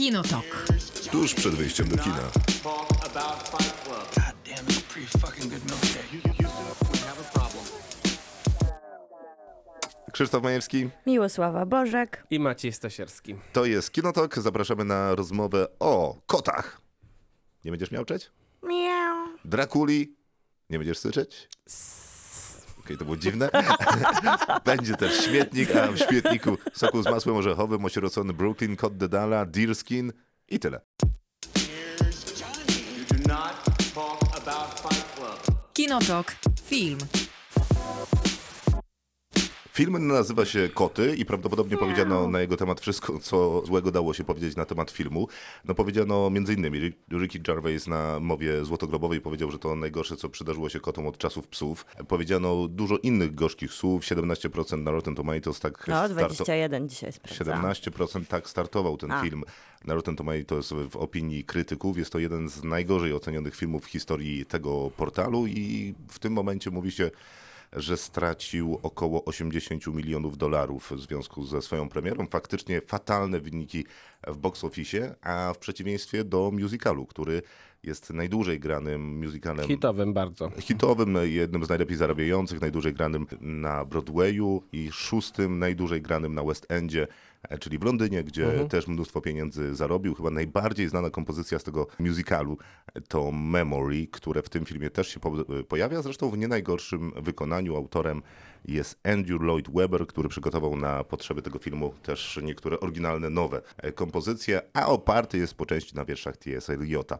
Kinotok. Tuż przed wyjściem do kina. Krzysztof Majewski, Miłosława Bożek. I Maciej Stasierski. to jest Kinotok. Zapraszamy na rozmowę o kotach. Nie będziesz miauczeć? Miau. Drakuli? Nie będziesz syczeć? Okej, to było dziwne. Będzie też śmietnik, a w śmietniku soku z masłem orzechowym, osierocony Brooklyn, Cod Dedala, Deerskin i tyle. Kinotok. Film. Film nazywa się Koty i prawdopodobnie powiedziano na jego temat wszystko, co złego dało się powiedzieć na temat filmu. No powiedziano między innymi, Ricky Gervais na mowie złotogrobowej powiedział, że to najgorsze, co przydarzyło się kotom od czasów psów. Powiedziano dużo innych gorzkich słów, 17% na Rotten Tomatoes, tak No, starto- 21 dzisiaj sprawdzałam. 17% tak startował ten A. film na Rotten Tomatoes w opinii krytyków. Jest to jeden z najgorzej ocenionych filmów w historii tego portalu i w tym momencie mówi się, że stracił około 80 milionów dolarów w związku ze swoją premierą. Faktycznie fatalne wyniki w box office, a w przeciwieństwie do musicalu, który jest najdłużej granym musicalem Hitowym bardzo. hitowym, jednym z najlepiej zarabiających, najdłużej granym na Broadwayu i szóstym najdłużej granym na West Endzie, e, czyli w Londynie, gdzie też mnóstwo pieniędzy zarobił. Chyba najbardziej znana kompozycja z tego musicalu to Memory, które w tym filmie też się po pojawia. Zresztą w nie najgorszym wykonaniu autorem jest Andrew Lloyd Webber, który przygotował na potrzeby tego filmu też niektóre oryginalne, nowe e, kompozycje, a oparty jest po części na wierszach T.S. Eliota.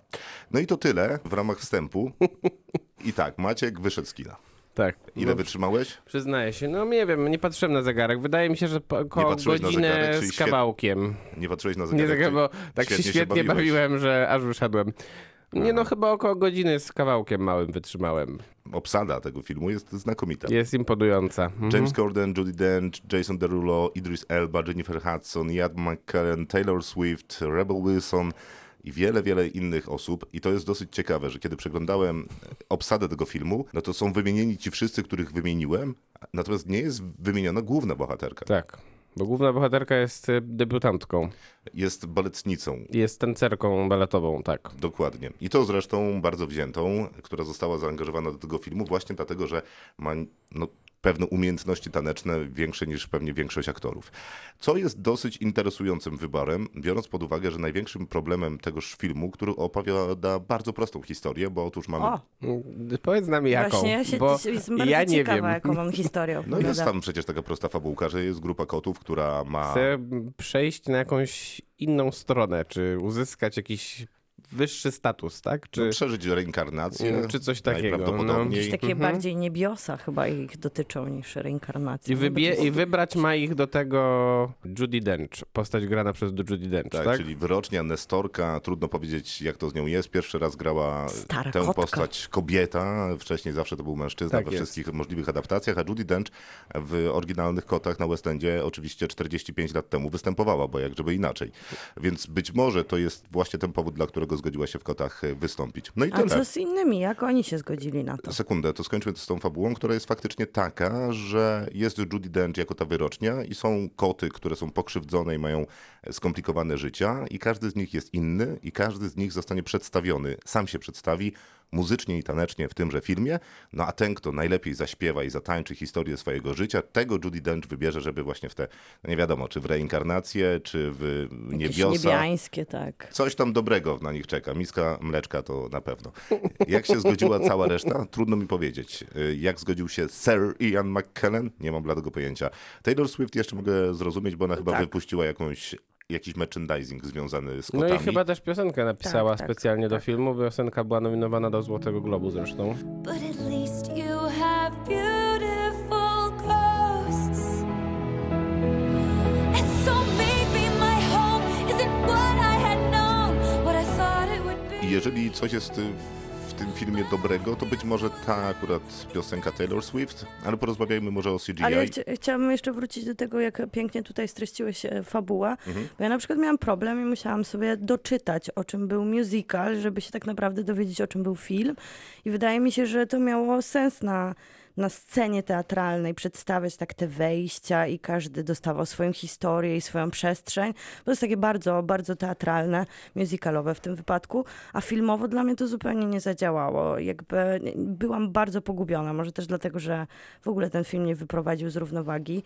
No i to tyle w ramach wstępu. I tak, Maciek wyszedł z kina. Tak. Ile No, wytrzymałeś? Przyznaję się, no nie wiem, nie patrzyłem na zegarek. Wydaje mi się, że około godzinę zegarek, z świet- kawałkiem. Nie patrzyłeś na Nie zegarek? tak, czy bo tak się świetnie bawiłem, że aż wyszedłem. Nie no, chyba około godziny z kawałkiem małym wytrzymałem. Obsada tego filmu jest znakomita. Jest imponująca. Mhm. James Corden, Judy Dench, Jason Derulo, Idris Elba, Jennifer Hudson, Ian McKellen, Taylor Swift, Rebel Wilson i wiele, wiele innych osób. I to jest dosyć ciekawe, że kiedy przeglądałem obsadę tego filmu, no to są wymienieni ci wszyscy, których wymieniłem, natomiast nie jest wymieniona główna bohaterka. Tak, bo główna bohaterka jest y, debiutantką. Jest baletnicą. Jest tancerką baletową, tak. Dokładnie. I to zresztą bardzo wziętą, która została zaangażowana do tego filmu właśnie dlatego, że ma no, pewne umiejętności taneczne większe niż pewnie większość aktorów. Co jest dosyć interesującym wyborem, biorąc pod uwagę, że największym problemem tegoż filmu, który opowiada bardzo prostą historię, bo otóż mamy... O, Powiedz nam jaką, właśnie ja się bo jestem bardzo ja nie ciekawa, wiem. jaką on historię No opowiada. jest tam przecież taka prosta fabułka, że jest grupa kotów, która ma... Chcę przejść na jakąś inną stronę, czy uzyskać jakiś wyższy status, tak? Czy, no, przeżyć reinkarnację. Mm, czy coś takiego, no. Najprawdopodobniej. Jakieś takie Mhm. bardziej niebiosa chyba ich dotyczą niż reinkarnacja. i, No wybie- I wybrać ma ich do tego Judy Dench, postać grana przez Judy Dench, Tak, tak? czyli wyrocznia, Nestorka, trudno powiedzieć jak to z nią jest. Pierwszy raz grała Stara tę kotka. postać kobieta, wcześniej zawsze to był mężczyzna Tak we jest. wszystkich możliwych adaptacjach, a Judy Dench w oryginalnych Kotach na West Endzie oczywiście 45 lat temu występowała, bo jak żeby inaczej. Więc być może to jest właśnie ten powód, dla którego zgodziła się w Kotach e, wystąpić. No i A tyle. co z innymi? Jak oni się zgodzili na to? Sekundę, to skończmy z tą fabułą, która jest faktycznie taka, że jest Judy Dench jako ta wyrocznia i są koty, które są pokrzywdzone i mają skomplikowane życia i każdy z nich jest inny i każdy z nich zostanie przedstawiony, sam się przedstawi muzycznie i tanecznie w tymże filmie, no a ten, kto najlepiej zaśpiewa i zatańczy historię swojego życia, tego Judy Dench wybierze, żeby właśnie w te, no nie wiadomo, czy w reinkarnację, czy w Jakieś niebiosa. niebiańskie, tak. Coś tam dobrego na nich czeka. Miska mleczka to na pewno. Jak się zgodziła cała reszta? Trudno mi powiedzieć. Y, Jak zgodził się Sir Ian McKellen? Nie mam bladego pojęcia. Taylor Swift jeszcze mogę zrozumieć, bo ona chyba Tak. wypuściła jakąś, jakiś merchandising związany z No kotami. i chyba też piosenkę napisała Tak, tak, specjalnie do tak. filmu. Piosenka była nominowana do Złotego Globu zresztą. But at least you have beautiful ghosts. And so maybe my home isn't what I had known, what I thought it would be. I jeżeli coś jest tym filmie dobrego, to być może ta akurat piosenka Taylor Swift, ale porozmawiajmy może o CGI. Ale ja chcia, chciałabym jeszcze wrócić do tego, jak pięknie tutaj streściłeś e, fabułę, Mhm. bo ja na przykład miałam problem i musiałam sobie doczytać, o czym był musical, żeby się tak naprawdę dowiedzieć, o czym był film. I wydaje mi się, że to miało sens na, na scenie teatralnej przedstawiać tak te wejścia i każdy dostawał swoją historię i swoją przestrzeń. To jest takie bardzo, bardzo teatralne, musicalowe w tym wypadku, a filmowo dla mnie to zupełnie nie zadziałało. Jakby byłam bardzo pogubiona, może też dlatego, że w ogóle ten film nie wyprowadził z równowagi.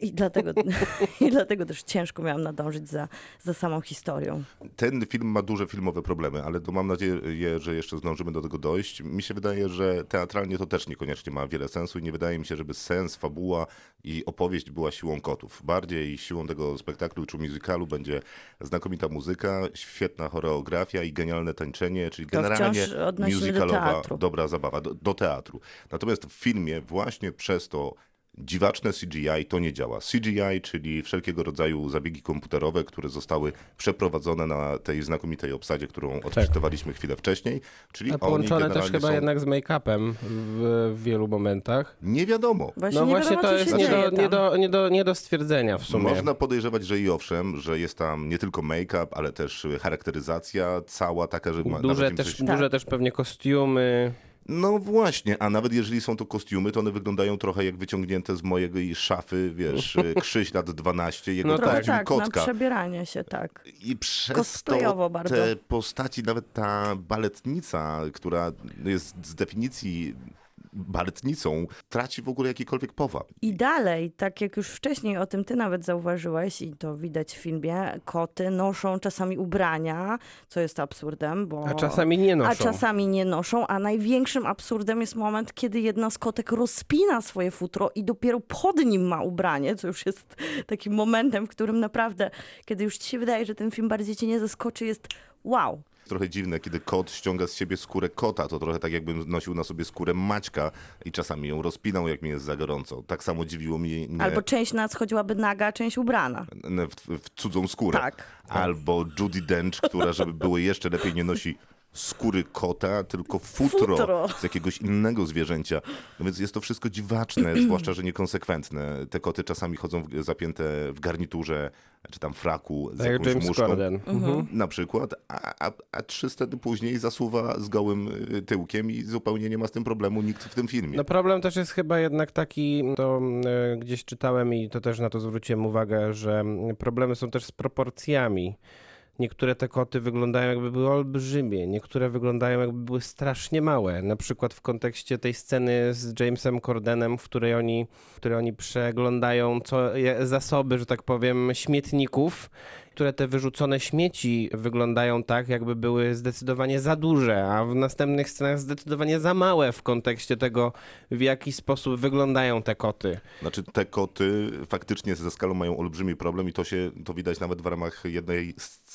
I dlatego, I dlatego też ciężko miałam nadążyć za, za samą historią. Ten film ma duże filmowe problemy, ale to mam nadzieję, że jeszcze zdążymy do tego dojść. Mi się wydaje, że teatralnie to też niekoniecznie ma wiele sensu i nie wydaje mi się, żeby sens, fabuła i opowieść była siłą kotów. Bardziej siłą tego spektaklu czy musicalu będzie znakomita muzyka, świetna choreografia i genialne tańczenie, czyli To generalnie musicalowa, dobra zabawa, do, do teatru. Natomiast w filmie właśnie przez to dziwaczne CGI to nie działa. CGI, czyli wszelkiego rodzaju zabiegi komputerowe, które zostały przeprowadzone na tej znakomitej obsadzie, którą odczytywaliśmy chwilę wcześniej, czyli A oni połączone też chyba są... jednak z make-upem w, w wielu momentach. Nie wiadomo. Właśnie No nie właśnie wiadomo, to jest nie do, nie, do, nie, do, nie do stwierdzenia w sumie. Można podejrzewać, że i owszem, że jest tam nie tylko make-up, ale też charakteryzacja cała taka, że Duże też, coś... duże też pewnie kostiumy. No właśnie, a nawet jeżeli są to kostiumy, to one wyglądają trochę jak wyciągnięte z mojej szafy, wiesz, Krzyś lat 12, jego No kostium tak, kotka. na przebieranie się, tak. I przez Cosplayowo to bardzo. te postaci, nawet ta baletnica, która jest z definicji baletnicą, traci w ogóle jakikolwiek powab. I dalej, tak jak już wcześniej o tym ty nawet zauważyłeś i to widać w filmie, koty noszą czasami ubrania, co jest absurdem, bo... A czasami nie noszą. A czasami nie noszą, a największym absurdem jest moment, kiedy jedna z kotek rozpina swoje futro i dopiero pod nim ma ubranie, co już jest takim momentem, w którym naprawdę, kiedy już ci się wydaje, że ten film bardziej cię nie zaskoczy, jest wow. Trochę dziwne, kiedy kot ściąga z siebie skórę kota, to trochę tak jakbym nosił na sobie skórę Maćka i czasami ją rozpinał, jak mi jest za gorąco. Tak samo dziwiło mnie nie, Albo część nas chodziłaby naga, część ubrana. w, w cudzą skórę. Tak. Albo Judy Dench, która, żeby było jeszcze lepiej, nie nosi skóry kota, tylko futro, Futro. z jakiegoś innego zwierzęcia. No więc jest to wszystko dziwaczne, zwłaszcza, że niekonsekwentne. Te koty czasami chodzą w, zapięte w garniturze, czy tam fraku z Tak jak jakąś James muszką. Corden. Mhm. Na przykład, a, a, a trzy sceny później zasuwa z gołym y, tyłkiem i zupełnie nie ma z tym problemu nikt w tym filmie. No problem też jest chyba jednak taki, to e, gdzieś czytałem i to też na to zwróciłem uwagę, że mm, problemy są też z proporcjami. Niektóre te koty wyglądają jakby były olbrzymie, niektóre wyglądają jakby były strasznie małe. Na przykład w kontekście tej sceny z Jamesem Cordenem, w której oni, w której oni przeglądają co, zasoby, że tak powiem, śmietników, które te wyrzucone śmieci wyglądają tak, jakby były zdecydowanie za duże, a w następnych scenach zdecydowanie za małe w kontekście tego, w jaki sposób wyglądają te koty. Znaczy te koty faktycznie ze skalą mają olbrzymi problem i to się to widać nawet w ramach jednej sceny,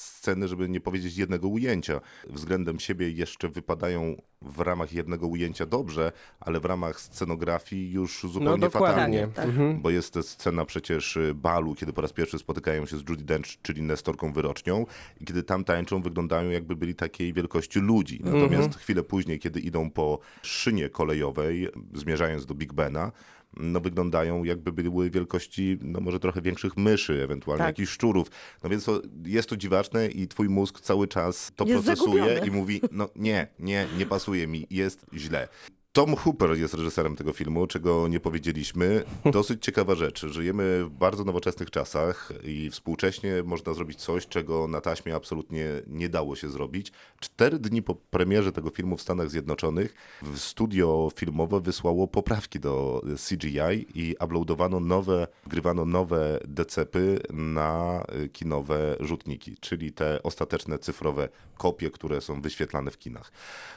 żeby nie powiedzieć jednego ujęcia. Względem siebie jeszcze wypadają w ramach jednego ujęcia dobrze, ale w ramach scenografii już zupełnie No fatalnie. Tak. Mhm. Bo jest to scena przecież y, balu, kiedy po raz pierwszy spotykają się z Judy Dench, czyli Nestorką Wyrocznią i kiedy tam tańczą, wyglądają jakby byli takiej wielkości ludzi. Natomiast chwilę później, kiedy idą po szynie kolejowej, zmierzając do Big Bena, no wyglądają jakby były wielkości, no może trochę większych myszy, ewentualnie Tak. jakichś szczurów. No więc to, jest to dziwaczne i twój mózg cały czas to Jest procesuje zagubiony. i mówi, no nie, nie, nie pasuje mi, jest źle. Tom Hooper jest reżyserem tego filmu, czego nie powiedzieliśmy. Dosyć ciekawa rzecz. Żyjemy w bardzo nowoczesnych czasach i współcześnie można zrobić coś, czego na taśmie absolutnie nie dało się zrobić. Cztery dni po premierze tego filmu w Stanach Zjednoczonych studio filmowe wysłało poprawki do CGI i uploadowano nowe, wgrywano nowe decepy na kinowe rzutniki, czyli te ostateczne cyfrowe kopie, które są wyświetlane w kinach.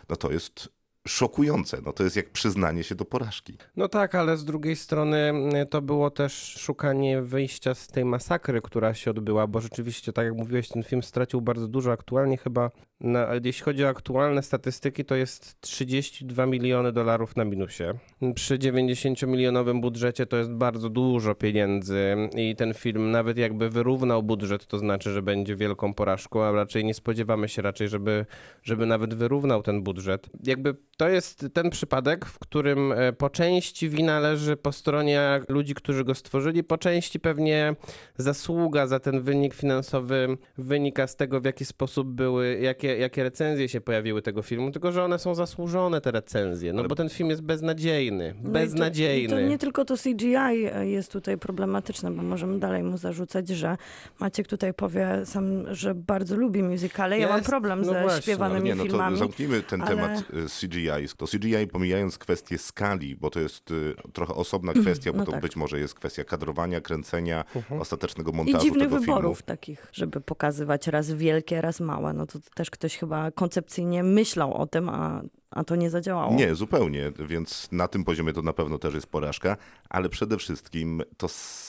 No to jest szokujące. No to jest jak przyznanie się do porażki. No tak, ale z drugiej strony y, to było też szukanie wyjścia z tej masakry, która się odbyła, bo rzeczywiście, tak jak mówiłeś, ten film stracił bardzo dużo. Aktualnie chyba, na, jeśli chodzi o aktualne statystyki, to jest 32 miliony dolarów na minusie. Przy 90-milionowym budżecie to jest bardzo dużo pieniędzy i ten film nawet jakby wyrównał budżet, to znaczy, że będzie wielką porażką, a raczej nie spodziewamy się raczej, żeby, żeby nawet wyrównał ten budżet. Jakby to jest ten przypadek, w którym e, po części wina leży po stronie ludzi, którzy go stworzyli, po części pewnie zasługa za ten wynik finansowy wynika z tego, w jaki sposób były, jakie, jakie, jakie recenzje się pojawiły tego filmu, tylko że one są zasłużone, te recenzje, no bo ten film jest beznadziejny, No i beznadziejny. To, i to nie tylko to CGI jest tutaj problematyczne, bo możemy dalej mu zarzucać, że Maciek tutaj powie sam, że bardzo lubi musicale. Ja mam Jest, problem no ze właśnie, śpiewanymi nie, no to filmami. zamknijmy ten ale- temat y, CGI. To CGI pomijając kwestię skali, bo to jest y, trochę osobna kwestia, bo no to tak. być może jest kwestia kadrowania, kręcenia, Mhm. ostatecznego I montażu dziwnych tego wyborów filmu. takich, żeby pokazywać raz wielkie, raz małe. No to też ktoś chyba koncepcyjnie myślał o tym, a, a to nie zadziałało. Nie, zupełnie, więc na tym poziomie to na pewno też jest porażka, ale przede wszystkim to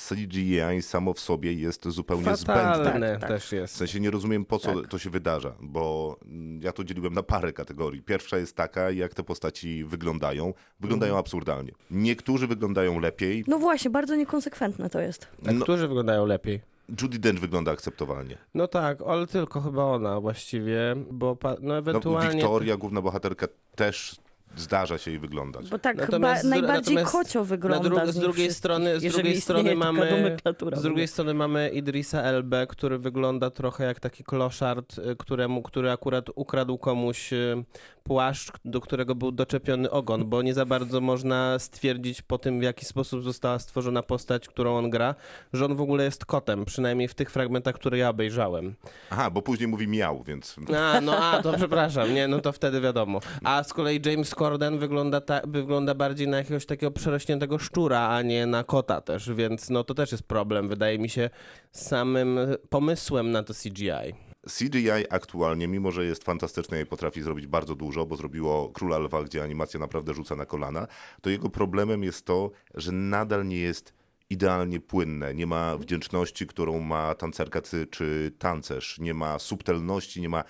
CGI samo w sobie jest zupełnie zbędne. Fatalne Tak, tak. też W jest. sensie nie rozumiem, po co Tak. to się wydarza, bo ja to dzieliłem na parę kategorii. Pierwsza jest taka, jak te postaci wyglądają. Wyglądają Mhm. absurdalnie. Niektórzy wyglądają lepiej. No właśnie, bardzo niekonsekwentne to jest. A No, którzy wyglądają lepiej? Judy Dench wygląda akceptowalnie. No tak, ale tylko chyba ona właściwie, bo pa, no No, ewentualnie... Wiktoria, główna bohaterka, też zdarza się jej wyglądać. Bo tak Natomiast chyba najbardziej kocio wygląda na dru- z, drugiej wszystkich, strony, z drugiej strony mamy, z drugiej strony mamy Idrisa Elbę, który wygląda trochę jak taki kloszard, y, któremu, który akurat ukradł komuś y, płaszcz, do którego był doczepiony ogon, bo nie za bardzo można stwierdzić po tym, w jaki sposób została stworzona postać, którą on gra, że on w ogóle jest kotem, przynajmniej w tych fragmentach, które ja obejrzałem. Aha, bo później mówi miał, więc... A, no a, to przepraszam, nie, no to wtedy wiadomo. A z kolei James Corden wygląda, ta, wygląda bardziej na jakiegoś takiego przerośniętego szczura, a nie na kota też, więc no to też jest problem, wydaje mi się, z samym pomysłem na to CGI. CGI aktualnie, mimo że jest fantastyczne i potrafi zrobić bardzo dużo, bo zrobiło Króla Lwa, gdzie animacja naprawdę rzuca na kolana, to jego problemem jest to, że nadal nie jest idealnie płynne. Nie ma wdzięczności, którą ma tancerka czy, tancerz. Nie ma subtelności, nie ma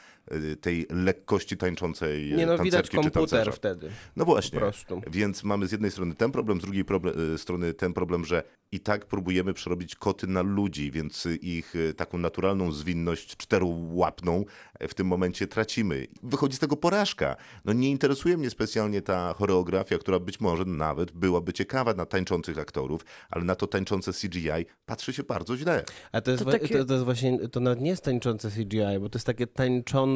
tej lekkości tańczącej Nie no, widać komputer wtedy. No właśnie. Po prostu. Więc mamy z jednej strony ten problem, z drugiej proble- y, strony ten problem, że i tak próbujemy przerobić koty na ludzi, więc y, ich y, taką naturalną zwinność czterołapną w tym momencie tracimy. Wychodzi z tego porażka. No nie interesuje mnie specjalnie ta choreografia, która być może nawet byłaby ciekawa na tańczących aktorów, ale na to tańczące CGI patrzy się bardzo źle. A to jest, To wa- takie- to, to jest właśnie, to nawet nie jest tańczące CGI, bo to jest takie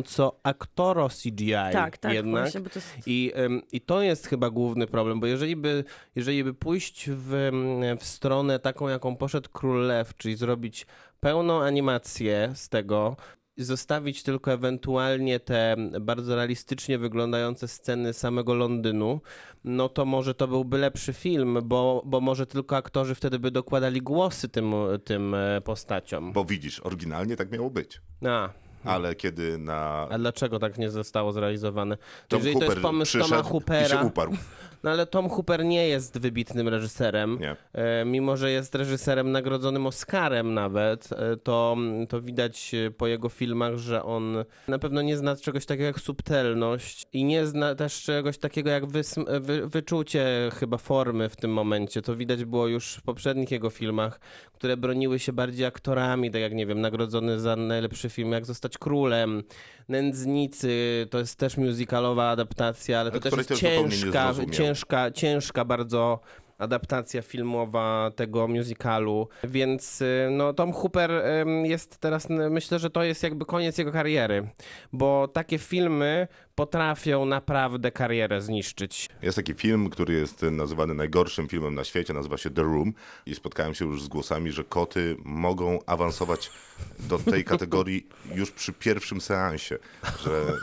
tańcząco-aktoro CGI Tak, tak, jednak. właśnie, bo to jest... I, I to jest chyba główny problem, bo jeżeli by, jeżeli by pójść w, w stronę taką, jaką poszedł Król Lew, czyli zrobić pełną animację z tego, i zostawić tylko ewentualnie te bardzo realistycznie wyglądające sceny samego Londynu, no to może to byłby lepszy film, bo, bo może tylko aktorzy wtedy by dokładali głosy tym, tym e, postaciom. Bo widzisz, oryginalnie tak miało być. A, Ale kiedy na a dlaczego tak nie zostało zrealizowane? Tom Jeżeli to jest Hooper pomysł Toma i się Hoopera, uparł. no ale Tom Hooper nie jest wybitnym reżyserem. Nie. E, mimo, że jest reżyserem nagrodzonym Oscarem nawet, e, to, to widać e, po jego filmach, że on na pewno nie zna czegoś takiego jak subtelność i nie zna też czegoś takiego jak wysm- wy, wyczucie chyba formy w tym momencie. To widać było już w poprzednich jego filmach, które broniły się bardziej aktorami, tak jak nie wiem, nagrodzony za najlepszy film Jak zostać królem, Nędznicy, to jest też musicalowa adaptacja, ale to też jest też ciężka, ciężka, ciężka bardzo adaptacja filmowa tego musicalu, więc y, no Tom Hooper jest teraz, myślę, że to jest jakby koniec jego kariery, bo takie filmy potrafią naprawdę karierę zniszczyć. Jest taki film, który jest nazywany najgorszym filmem na świecie, nazywa się The Room i spotkałem się już z głosami, że koty mogą awansować do tej kategorii już przy pierwszym seansie, że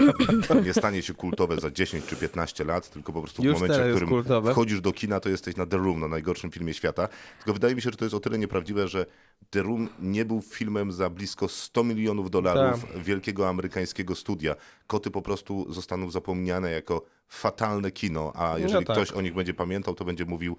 nie stanie się kultowe za 10 czy 15 lat, tylko po prostu w Już momencie, w którym kultowe. wchodzisz do kina, to jesteś na The Room, na najgorszym filmie świata. Tylko wydaje mi się, że to jest o tyle nieprawdziwe, że The Room nie był filmem za blisko 100 milionów dolarów Tak. wielkiego amerykańskiego studia. Koty po prostu zostaną zapomniane jako fatalne kino, a jeżeli tak. ktoś o nich będzie pamiętał, to będzie mówił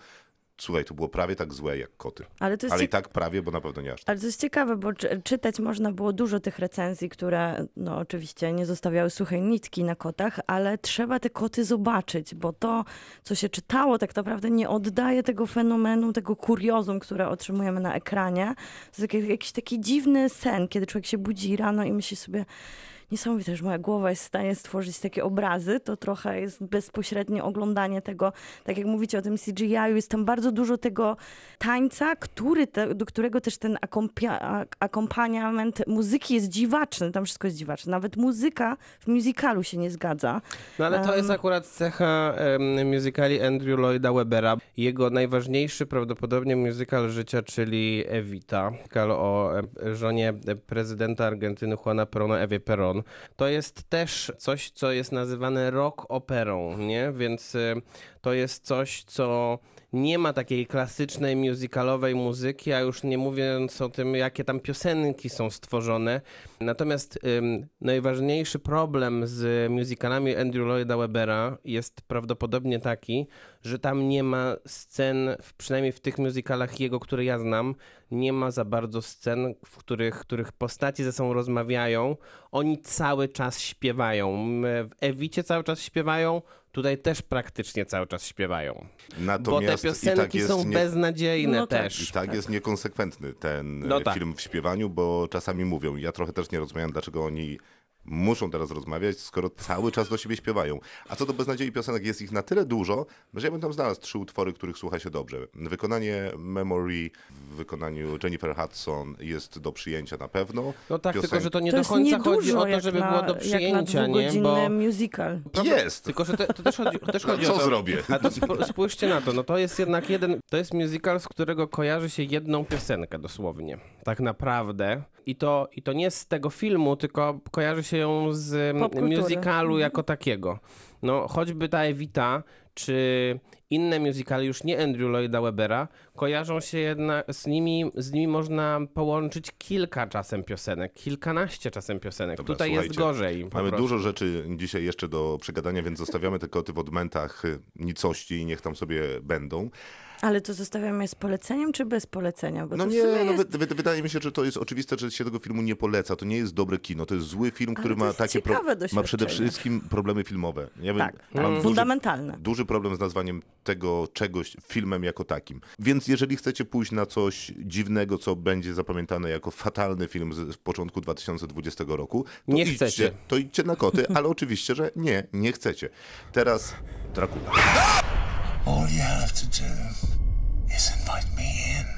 słuchaj, to było prawie tak złe jak koty. Ale Ale i tak prawie, bo na pewno nie aż tak. Ale to jest ciekawe, bo czy, czytać można było dużo tych recenzji, które no oczywiście nie zostawiały suchej nitki na kotach, ale trzeba te koty zobaczyć, bo to, co się czytało, tak naprawdę nie oddaje tego fenomenu, tego kuriozum, które otrzymujemy na ekranie. To jest jakiś taki dziwny sen, kiedy człowiek się budzi rano i myśli sobie, niesamowite, że moja głowa jest w stanie stworzyć takie obrazy. To trochę jest bezpośrednie oglądanie tego, tak jak mówicie o tym CGI, jest tam bardzo dużo tego tańca, który te, do którego też ten akompia- akompaniament muzyki jest dziwaczny. Tam wszystko jest dziwaczne. Nawet muzyka w musicalu się nie zgadza. No ale to jest Em. akurat cecha um, musicali Andrew Lloyda Webbera. Jego najważniejszy prawdopodobnie musical życia, czyli Evita. Musical o żonie prezydenta Argentyny Juana Perona, Ewie Peron. To jest też coś, co jest nazywane rock operą, nie? Więc e, to jest coś, co nie ma takiej klasycznej musicalowej muzyki, a już nie mówiąc o tym, jakie tam piosenki są stworzone. Natomiast ym, najważniejszy problem z musicalami Andrew Lloyda Webbera jest prawdopodobnie taki, że tam nie ma scen, w, przynajmniej w tych musicalach jego, które ja znam, nie ma za bardzo scen, w których, których postaci ze sobą rozmawiają. Oni cały czas śpiewają. W Ewicie cały czas śpiewają, tutaj też praktycznie cały czas śpiewają. Bo te Natomiast i piosenki tak jest są nie... beznadziejne No tak. też. I tak jest niekonsekwentny ten No e, tak. film w śpiewaniu, bo czasami mówią, ja trochę też nie rozumiem, dlaczego oni muszą teraz rozmawiać, skoro cały czas do siebie śpiewają. A co do beznadziei piosenek, jest ich na tyle dużo, że ja bym tam znalazł trzy utwory, których słucha się dobrze. Wykonanie Memory w wykonaniu Jennifer Hudson jest do przyjęcia na pewno. No tak, tylko że to nie to do jest końca chodzi o to, żeby na, było do jak na przyjęcia, nie? Bo musical. Jest! Tylko, że te, to też chodzi, też No, chodzi co o to. zrobię? A to sp- spójrzcie na to, no to jest jednak jeden, to jest musical, z którego kojarzy się jedną piosenkę dosłownie, tak naprawdę. I to, I to nie z tego filmu, tylko kojarzy się ją z mm, Popkultury. musicalu jako takiego. No choćby ta Evita, czy inne musicale, już nie Andrew Lloyda Webbera, kojarzą się jednak, z nimi, z nimi można połączyć kilka czasem piosenek, kilkanaście czasem piosenek. Dobra, Tutaj jest gorzej. Mamy prostu. dużo rzeczy dzisiaj jeszcze do przegadania, więc zostawiamy te koty w odmętach y, nicości i niech tam sobie będą. Ale to zostawiamy z poleceniem czy bez polecenia? Bo No nie, no, jest... wy, wy, wydaje mi się, że to jest oczywiste, że się tego filmu nie poleca. To nie jest dobre kino, to jest zły film, który ma takie ciekawe ma przede wszystkim problemy filmowe. Ja bym, Tak, mam tak, duży, fundamentalne. duży problem z nazwaniem tego czegoś filmem jako takim. Więc jeżeli chcecie pójść na coś dziwnego, co będzie zapamiętane jako fatalny film z, z początku 2020 roku, to Nie idźcie, chcecie. To idźcie na koty, ale oczywiście, że nie, nie chcecie. Teraz Dracula. All you have to do is invite me in.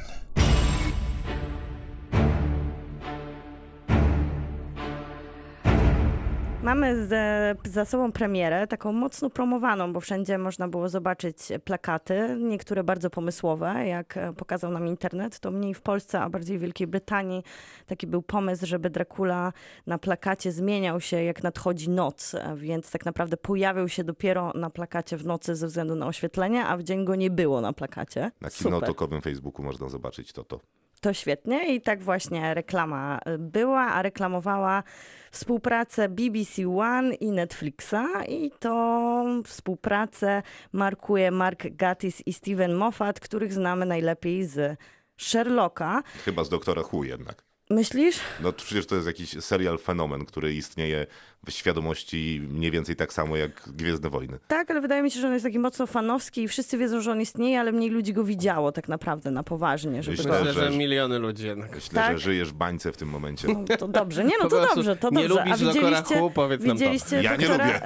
Mamy z, za sobą premierę, taką mocno promowaną, bo wszędzie można było zobaczyć plakaty, niektóre bardzo pomysłowe, jak e, pokazał nam internet. To mniej w Polsce, a bardziej w Wielkiej Brytanii. Taki był pomysł, żeby Dracula na plakacie zmieniał się, jak nadchodzi noc, e, więc tak naprawdę pojawił się dopiero na plakacie w nocy ze względu na oświetlenie, a w dzień go nie było na plakacie. Na kinotokowym Facebooku można zobaczyć to. to. To świetnie i tak właśnie reklama y, była, a reklamowała współpracę BBC One i Netflixa i to współpracę markuje Mark Gatiss i Steven Moffat, których znamy najlepiej z Sherlocka. Chyba z doktora Who jednak. Myślisz? No przecież to jest jakiś serial fenomen, który istnieje w świadomości mniej więcej tak samo jak Gwiezdne Wojny. Tak, ale wydaje mi się, że on jest taki mocno fanowski i wszyscy wiedzą, że on istnieje, ale mniej ludzi go widziało tak naprawdę na poważnie, żeby Myślę, go... Że że- miliony ludzi jednak. Myślę, Tak? że żyjesz w bańce w tym momencie. No, to dobrze, nie no to dobrze, to nie dobrze. lubisz doktora Who? Powiedz nam to. Ja nie doktora...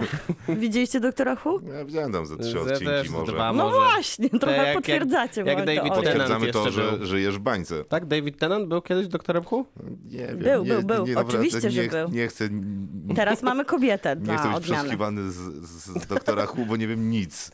Widzieliście doktora Who? Ja widziałem tam ze trzy odcinki może. dwa No może. właśnie, trochę jak- jak- potwierdzacie jak moje David. Tennant. Potwierdzamy to, że był. żyjesz w bańce. Tak, David Tennant był kiedyś doktorem Who? Nie wiem. Był, nie, był, był. Nie, Oczywiście, nie, że był. Nie chcę, Teraz mamy kobietę nie dla chcę być odmiany. przesłuchiwany z, z, z doktora Who, bo nie wiem nic.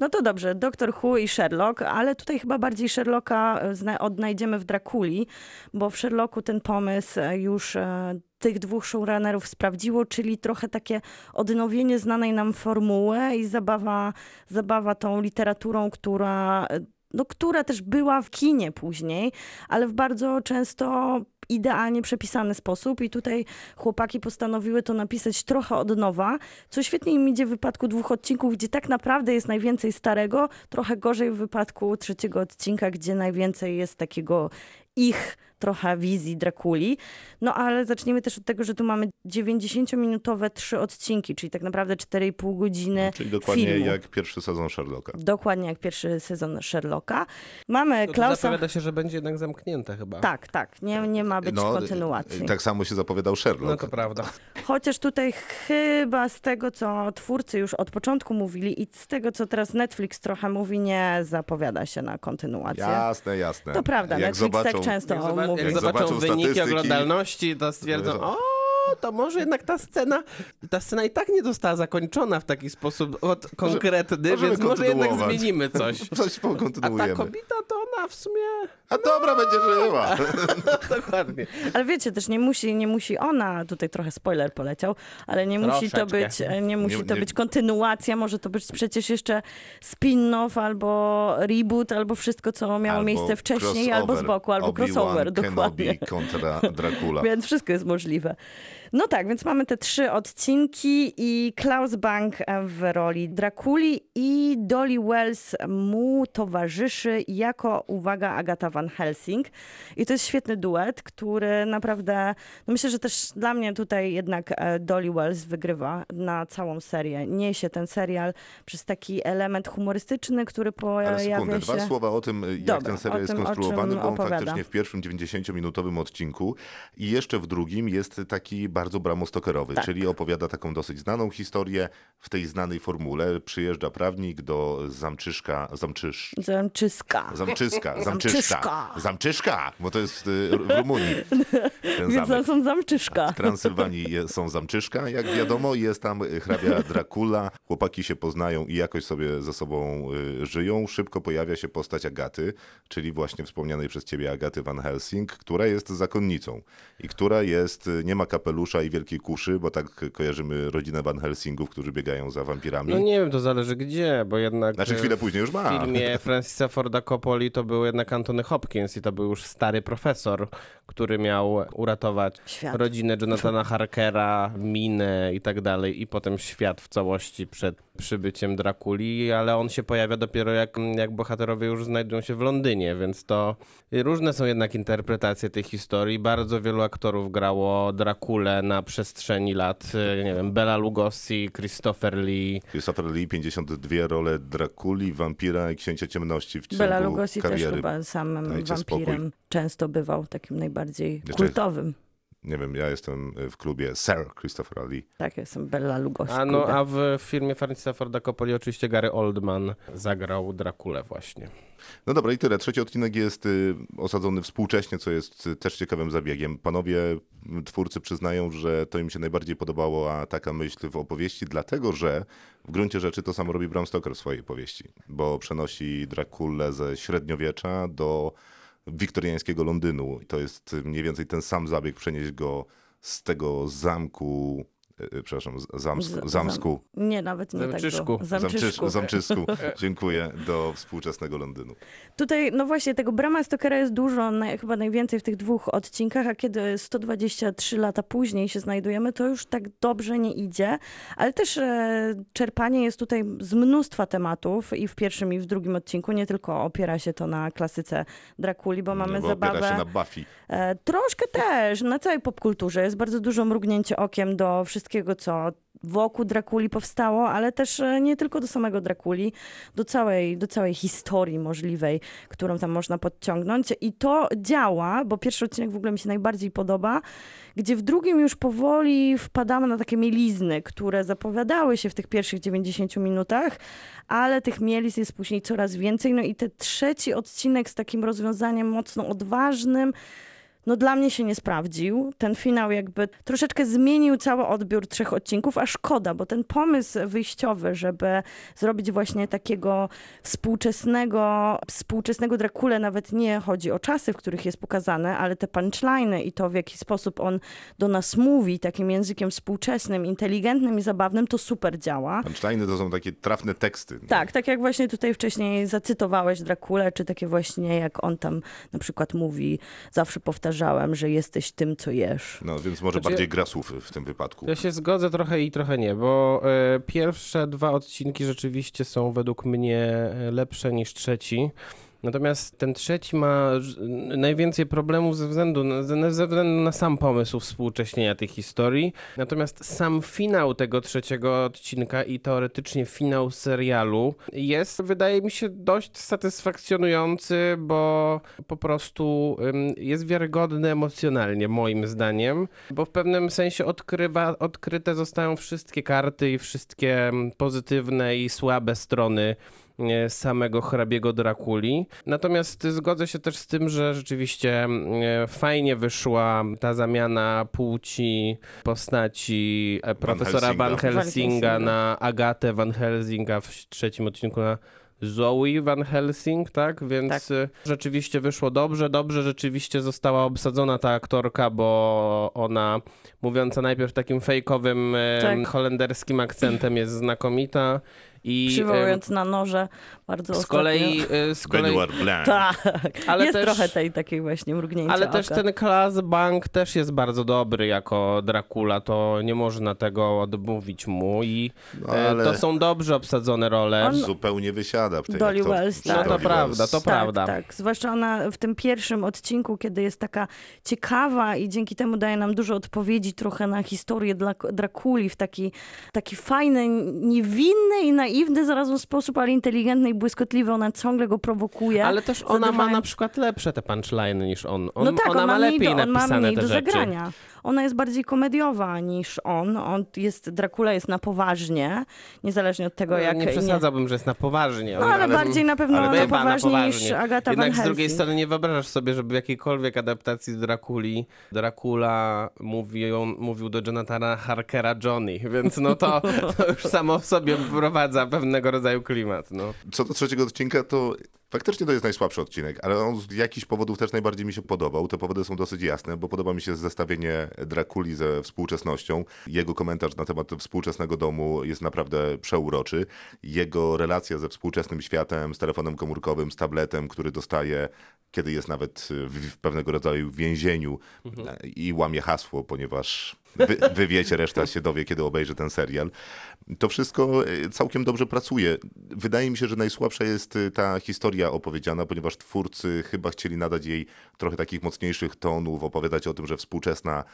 No to dobrze, Doktor Who i Sherlock, ale tutaj chyba bardziej Sherlocka e, odnajdziemy w Drakuli, bo w Sherlocku ten pomysł e, już e, tych dwóch showrunnerów sprawdziło, czyli trochę takie odnowienie znanej nam formuły i zabawa, zabawa tą literaturą, która, no, która też była w kinie później, ale w bardzo często idealnie przepisany sposób i tutaj chłopaki postanowiły to napisać trochę od nowa, co świetnie im idzie w wypadku dwóch odcinków, gdzie tak naprawdę jest najwięcej starego, trochę gorzej w wypadku trzeciego odcinka, gdzie najwięcej jest takiego ich trochę wizji Drakuli. No ale zacznijmy też od tego, że tu mamy 90-minutowe trzy odcinki, czyli tak naprawdę 4,5 godziny Czyli dokładnie filmu. jak pierwszy sezon Sherlocka. Dokładnie jak pierwszy sezon Sherlocka. Mamy No Klausa... zapowiada się, że będzie jednak zamknięte chyba. Tak, tak, nie, nie ma być kontynuacji. Tak samo się zapowiadał Sherlock. No to prawda. Chociaż tutaj chyba z tego, co twórcy już od początku mówili i z tego, co teraz Netflix trochę mówi, nie zapowiada się na kontynuację. Jasne, jasne. To prawda, jak Netflix zobaczą, tak często Jak, zobac- mówi. jak Jak zobaczą zobaczą wyniki statystyki, oglądalności, to stwierdzą, to- o, to może jednak ta scena, ta scena i tak nie została zakończona w taki sposób od, konkretny, możemy więc może jednak zmienimy coś. Coś A ta kobieta to ona w sumie... A dobra, będzie żyła. Dokładnie. Ale wiecie, też nie musi, nie musi ona, tutaj trochę spoiler poleciał, ale nie musi to być, nie musi Nie- to nie- być kontynuacja, może to być przecież jeszcze spin-off albo reboot, albo wszystko, co miało Albo miejsce wcześniej, albo z crossover. boku, albo Obi-Wan crossover, dokładnie. Kenobi kontra Dracula. Więc wszystko jest możliwe. No tak, więc mamy te trzy odcinki i Klaus Bank w roli Drakuli i Dolly Wells mu towarzyszy jako, uwaga, Agata Van Helsing. I to jest świetny duet, który naprawdę, no myślę, że też dla mnie tutaj jednak e, Dolly Wells wygrywa na całą serię. Niesie ten serial przez taki element humorystyczny, który Ale pojawia sekundę, się... dwa słowa o tym, jak Dobra, ten serial jest tym, czym bo on opowiada. faktycznie w pierwszym 90-minutowym odcinku i jeszcze w drugim jest taki bardzo bramostokerowy, Tak. czyli opowiada taką dosyć znaną historię w tej znanej formule. Przyjeżdża prawnik do Zamczyszka, Zamczysz, Zamczyska. Zamczyska, Zamczyszka, Zamczyszka. Bo to jest y, w Rumunii Więc tam są Zamczyszka. W Transylwanii są Zamczyszka, jak wiadomo, jest tam hrabia Dracula. Chłopaki się poznają i jakoś sobie ze sobą y, żyją. Szybko pojawia się postać Agaty, czyli właśnie wspomnianej przez ciebie Agaty Van Helsing, która jest zakonnicą i która jest, y, nie ma kapelusza i wielkiej kuszy, bo tak kojarzymy rodzinę Van Helsingów, którzy biegają za wampirami. No nie wiem, to zależy gdzie, bo jednak... Znaczy e, chwilę później już ma. W filmie Francisa Forda Coppoli to był jednak Anthony Hopkins i to był już stary profesor, który miał uratować Świat. rodzinę Jonathana Harkera, minę i tak dalej i potem świat w całości przed przybyciem Drakuli, ale on się pojawia dopiero jak, jak bohaterowie już znajdują się w Londynie, więc to różne są jednak interpretacje tej historii. Bardzo wielu aktorów grało Drakulę na przestrzeni lat, e, nie wiem, Bela Lugosi, Christopher Lee, Christopher Lee, 52 role Drakuli, wampira i księcia ciemności w ciągu Bela Lugosi też kariery. chyba samym Dajcie wampirem spokój. często bywał, takim najbardziej Jeszcze- kultowym. Nie wiem, ja jestem w klubie Sir Christopher Lee. Tak, jestem Bella Lugosi. A, no, a w filmie Francisa Forda Coppoli oczywiście Gary Oldman zagrał Drakulę właśnie. No dobra, i tyle. Trzeci odcinek jest y, osadzony współcześnie, co jest y, też ciekawym zabiegiem. Panowie m, twórcy przyznają, że to im się najbardziej podobała taka myśl w opowieści, dlatego że w gruncie rzeczy to samo robi Bram Stoker w swojej powieści, bo przenosi Drakulę ze średniowiecza do wiktoriańskiego Londynu. I to jest y, mniej więcej ten sam zabieg, przenieść go z tego zamku, przepraszam, z- zamsk, zamsku, Nie, nawet nie Zamczyszku. tak. zamczysku, zamczysku, dziękuję, do współczesnego Londynu. Tutaj, no właśnie, tego Brama Stokera jest dużo, naj, chyba najwięcej w tych dwóch odcinkach, a kiedy 123 lata później się znajdujemy, to już tak dobrze nie idzie, ale też e, czerpanie jest tutaj z mnóstwa tematów i w pierwszym i w drugim odcinku, nie tylko opiera się to na klasyce Drakuli, bo mamy Nie, bo zabawę... opiera się na Buffy. E, troszkę też, na całej popkulturze. Jest bardzo dużo mrugnięcie okiem do wszystkiego, co wokół Drakuli powstało, ale też e, nie tylko do samego Drakuli, do całej, do całej historii możliwej, którą tam można podciągnąć. I to działa, bo pierwszy odcinek w ogóle mi się najbardziej podoba, gdzie w drugim już powoli wpadamy na takie mielizny, które zapowiadały się w tych pierwszych 90 minutach, ale tych mieliz jest później coraz więcej. No i ten trzeci odcinek z takim rozwiązaniem mocno odważnym, no dla mnie się nie sprawdził. Ten finał jakby troszeczkę zmienił cały odbiór trzech odcinków, a szkoda, bo ten pomysł wyjściowy, żeby zrobić właśnie takiego współczesnego, współczesnego Drakule, nawet nie chodzi o czasy, w których jest pokazane, ale te punchliny i to, w jaki sposób on do nas mówi, takim językiem współczesnym, inteligentnym i zabawnym, to super działa. Punchline'y to są takie trafne teksty. Tak, tak jak właśnie tutaj wcześniej zacytowałeś Drakulę, czy takie właśnie jak on tam na przykład mówi, zawsze powtarzałem, że jesteś tym, co jesz. No więc może Znaczy- bardziej gra słów w tym wypadku. Ja się zgodzę trochę i trochę nie, bo e, pierwsze dwa odcinki rzeczywiście są według mnie e, lepsze niż trzeci. Natomiast ten trzeci ma najwięcej problemów ze względu na, ze względu na sam pomysł współcześnienia tej historii. Natomiast sam finał tego trzeciego odcinka i teoretycznie finał serialu jest, wydaje mi się, dość satysfakcjonujący, bo po prostu jest wiarygodny emocjonalnie, moim zdaniem, bo w pewnym sensie odkrywa, odkryte zostają wszystkie karty i wszystkie pozytywne i słabe strony samego hrabiego Drakuli. Natomiast zgodzę się też z tym, że rzeczywiście e, fajnie wyszła ta zamiana płci postaci e, profesora Helsinga. Van Helsinga na Agatę Van Helsinga w trzecim odcinku na Zoe Van Helsing, tak? Więc Tak. e, rzeczywiście wyszło dobrze. Dobrze rzeczywiście została obsadzona ta aktorka, bo ona mówiąca najpierw takim fejkowym e, Tak. holenderskim akcentem jest znakomita. I, Przywołując na noże bardzo z ostatnio. kolei, e, z kolei Benoit Blanc. Tak, Ale jest też- trochę tej takiej właśnie mrugnięcia ale też oka. ten Klaas Bank też jest bardzo dobry jako Dracula, to nie można tego odmówić mu i No, e, ale to są dobrze obsadzone role. On- zupełnie wysiada w tej Dolly. Wells, No tak. to Dolly prawda, Wells. to tak, prawda. Tak, zwłaszcza ona w tym pierwszym odcinku, kiedy jest taka ciekawa i dzięki temu daje nam dużo odpowiedzi trochę na historię dla Drakuli w taki, taki fajny, niewinny i naiwny zarazem sposób, ale inteligentny i błyskotliwy. Ona ciągle go prowokuje. Ale też ona ma na przykład lepsze te punchline niż on. on no tak, ona on ma lepiej do, on ma napisane mniej te do rzeczy. zagrania. Ona jest bardziej komediowa niż on. on jest, Dracula jest na poważnie, niezależnie od tego, jak... nie przesadzałbym, że jest na poważnie. No, ale, ale- bardziej na pewno na Bywa na poważnie niż poważnie. Agata Jednak Van z drugiej strony nie wyobrażasz sobie, żeby w jakiejkolwiek adaptacji Drakuli Dracula mówił, mówił do Jonathana Harkera Johnny, więc no to, to już samo w sobie wprowadza pewnego rodzaju klimat. No. Co do trzeciego odcinka, to faktycznie to jest najsłabszy odcinek, ale on z jakichś powodów też najbardziej mi się podobał. Te powody są dosyć jasne, bo podoba mi się zestawienie Drakuli ze współczesnością. Jego komentarz na temat współczesnego domu jest naprawdę przeuroczy. Jego relacja ze współczesnym światem, z telefonem komórkowym, z tabletem, który dostaje, kiedy jest nawet w, w pewnego rodzaju więzieniu i łamie hasło, ponieważ wy, wy wiecie, reszta się dowie, kiedy obejrzy ten serial. To wszystko e, całkiem dobrze pracuje. Wydaje mi się, że najsłabsza jest e, ta historia opowiedziana, ponieważ twórcy chyba chcieli nadać jej trochę takich mocniejszych tonów, opowiadać o tym, że współczesna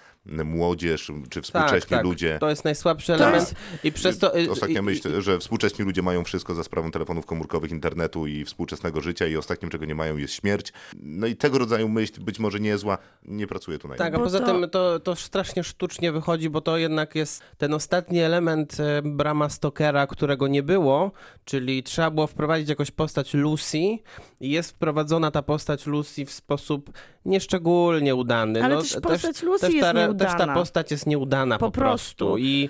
młodzież czy współcześni ludzie. Tak, To jest najsłabszy To element i przez to... y, Ostatnia myśl, że współcześni ludzie mają wszystko za sprawą telefonów komórkowych, internetu i współczesnego życia i ostatnim, czego nie mają, jest śmierć. No i tego rodzaju myśl, być może niezła, nie pracuje tu na Tak, a poza to- tym to, to strasznie sztucznie wychodzi, bo to jednak jest ten ostatni element e, Brama Stokera, którego nie było, czyli trzeba było wprowadzić jakąś postać Lucy. I jest wprowadzona ta postać Lucy w sposób nieszczególnie udany. Ale no, też postać Lucy też jest ta, Też ta nieudana. postać jest nieudana po, Po prostu. prostu. I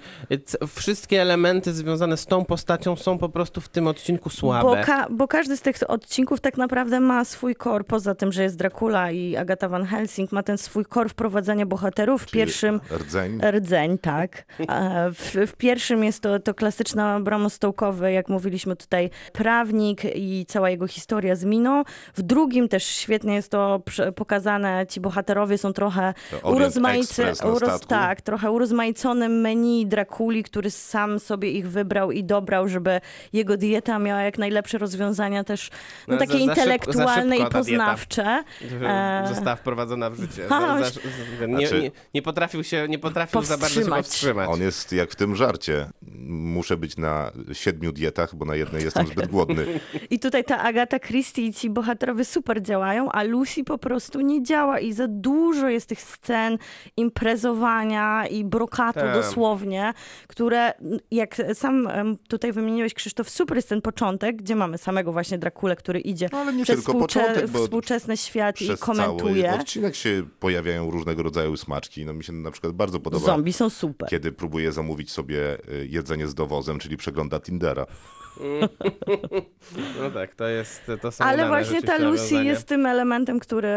wszystkie elementy związane z tą postacią są po prostu w tym odcinku Bo, słabe. ka- bo każdy z tych odcinków tak naprawdę ma swój kor, poza tym, że jest Dracula i Agata Van Helsing, ma ten swój kor wprowadzania bohaterów. W Czyli pierwszym Rdzeń. rdzeń, tak. W, w pierwszym jest to, to klasyczna bramostołkowy, jak mówiliśmy tutaj, prawnik i cała jego historia z miną. W drugim też świetnie jest to prze- pokazane, ci bohaterowie są trochę urozmaicy, statku. tak, trochę urozmaiconym menu Drakuli, który sam sobie ich wybrał i dobrał, żeby jego dieta miała jak najlepsze rozwiązania też no, No, takie za- za za intelektualne szybko i poznawcze. E, Została wprowadzona w życie. A, Za, za, za, nie, Znaczy- nie, nie potrafił się, nie potrafił za bardzo się Powstrzymać. powstrzymać. On jest jak w tym żarcie. Muszę być na siedmiu dietach, bo na jednej jestem zbyt głodny. I tutaj ta Agata Christie i ci bohaterowie super działają, a Lucy po prostu nie działa i za dużo jest tych scen imprezowania i brokatu Tak. dosłownie, które jak sam tutaj wymieniłeś Krzysztof, super jest ten początek, gdzie mamy samego właśnie Drakule, który idzie No, ale nie przez tylko początek, bo współczesny świat i komentuje. cały odcinek się pojawiają różnego rodzaju smaczki. No mi się na przykład bardzo podoba, Zombie są super. kiedy próbuje zamówić sobie y, jedzenie z dowozem, czyli przegląda Tindera. No tak, to jest, to są Ale właśnie ta Lucy jest tym elementem, który,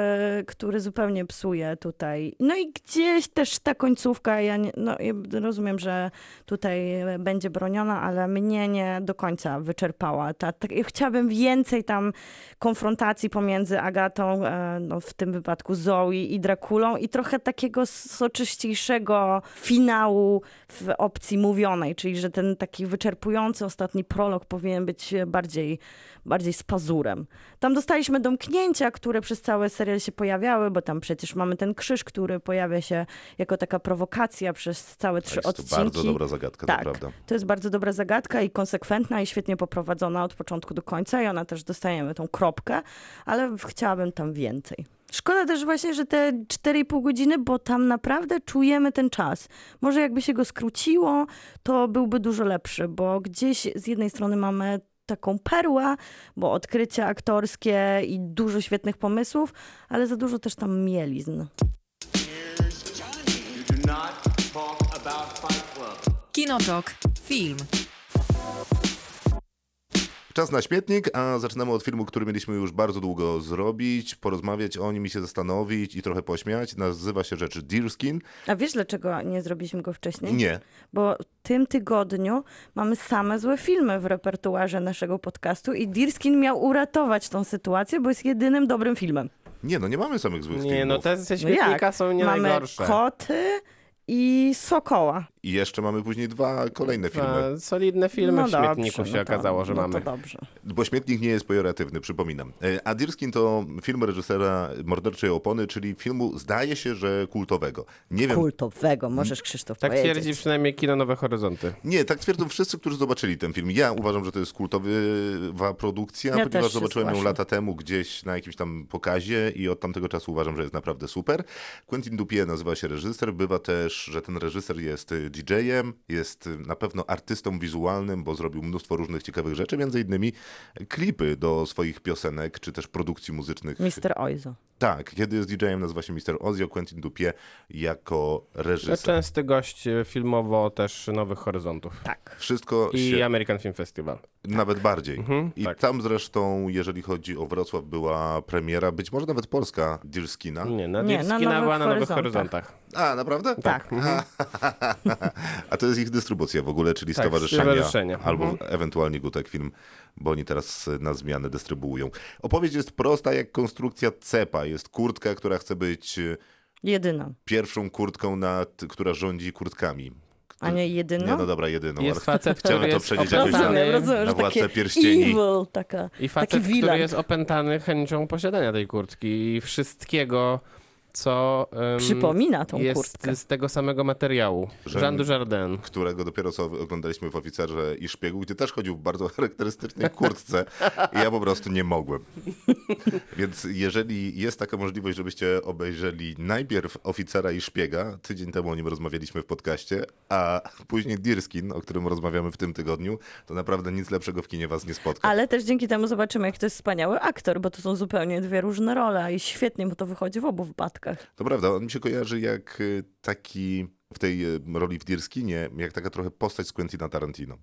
który zupełnie psuje tutaj. No i gdzieś też ta końcówka, ja, nie, no, rozumiem, że tutaj będzie broniona, ale mnie nie do końca wyczerpała. Ta, ta, chciałabym więcej tam konfrontacji pomiędzy Agatą, e, no, w tym wypadku Zoe i Drakulą i trochę takiego soczyściejszego finału w opcji mówionej, czyli że ten taki wyczerpujący ostatni prolog rok powinien być bardziej, bardziej z pazurem. Tam dostaliśmy domknięcia, które przez cały serial się pojawiały, bo tam przecież mamy ten krzyż, który pojawia się jako taka prowokacja przez całe trzy Jest to odcinki. bardzo dobra zagadka, Tak, to prawda. to jest bardzo dobra zagadka i konsekwentna i świetnie poprowadzona od początku do końca i ona też dostajemy tą kropkę, ale chciałabym tam więcej. Szkoda też właśnie, że te 4,5 godziny, bo tam naprawdę czujemy ten czas. Może jakby się go skróciło, to byłby dużo lepszy, bo gdzieś z jednej strony mamy taką perłę, bo odkrycia aktorskie i dużo świetnych pomysłów, ale za dużo też tam mielizn. Kinotok. Film. Czas na śmietnik, a zaczynamy od filmu, który mieliśmy już bardzo długo zrobić, porozmawiać o nim i się zastanowić i trochę pośmiać. Nazywa się rzecz Deerskin. A wiesz, dlaczego nie zrobiliśmy go wcześniej? Nie, Bo w tym tygodniu mamy same złe filmy w repertuarze naszego podcastu i Dirskin miał uratować tą sytuację, bo jest jedynym dobrym filmem. nie, no nie mamy samych złych Nie, filmów. no te ze No świetnika jak? są nie mamy najgorsze. Koty i Sokoła. I jeszcze mamy później dwa kolejne filmy. A, solidne filmy no w śmietniku dobrze, się no to- okazało, że no mamy. To dobrze. Bo śmietnik nie jest pejoratywny, przypominam. E, A Deerskin to film reżysera Morderczej Opony, czyli filmu, zdaje się, że kultowego. Nie wiem, Kultowego, możesz Krzysztof Tak powiedzieć. twierdzi przynajmniej kino Nowe Horyzonty. Nie, tak twierdzą wszyscy, którzy zobaczyli ten film. Ja uważam, że to jest kultowa produkcja, Ja ponieważ zobaczyłem ją lata temu gdzieś na jakimś tam pokazie i od tamtego czasu uważam, że jest naprawdę super. Quentin Dupieux nazywa się reżyser. Bywa też, że ten reżyser jest y, DJ-em, jest y, na pewno artystą wizualnym, bo zrobił mnóstwo różnych ciekawych rzeczy, między innymi klipy do swoich piosenek, czy też produkcji muzycznych. Mister Oizo. Tak, kiedy jest DJ-em nazywa się Mr. Ozio, Quentin Dupieux jako reżyser. częsty gość e, filmowo też Nowych Horyzontów. Tak. Wszystko I się... American Film Festival. Nawet bardziej. Mhm, I tak. tam zresztą, jeżeli chodzi o Wrocław, była premiera, być może nawet polska, Deerskina. Nie, na Dirskina Nowych była na Nowych Horyzontach. Horyzontach. A, naprawdę? Tak. A to jest ich dystrybucja w ogóle, czyli Tak, stowarzyszenia, stowarzyszenie. albo Mhm. ewentualnie Gutek Film, bo oni teraz na zmianę dystrybuują. Opowieść jest prosta jak konstrukcja cepa. Jest kurtka, która chce być e, Jedyna. pierwszą kurtką, nad, która rządzi kurtkami. A nie jedyna? Nie, no dobra, jedyną. Jest ale facet, chciałem który to przejść jakoś. Rozumiem, na że Władcę Pierścieni. evil, taka, I taki facet, który villain. jest opętany chęcią posiadania tej kurtki i wszystkiego, co em, Przypomina tą jest kurtkę. z tego samego materiału. Jean Dujardin. którego dopiero co oglądaliśmy w Oficerze i Szpiegu, gdzie też chodził w bardzo charakterystycznej kurtce i ja po prostu nie mogłem. Więc jeżeli jest taka możliwość, żebyście obejrzeli najpierw Oficera i Szpiega, tydzień temu o nim rozmawialiśmy w podcaście, a później Deerskin, o którym rozmawiamy w tym tygodniu, to naprawdę nic lepszego w kinie was nie spotka. Ale też dzięki temu zobaczymy, jak to jest wspaniały aktor, bo to są zupełnie dwie różne role i świetnie mu to wychodzi w obu wypadkach. To prawda, on mi się kojarzy jak y, taki w tej y, roli w Deerskinie, jak taka trochę postać z Quentina Tarantino.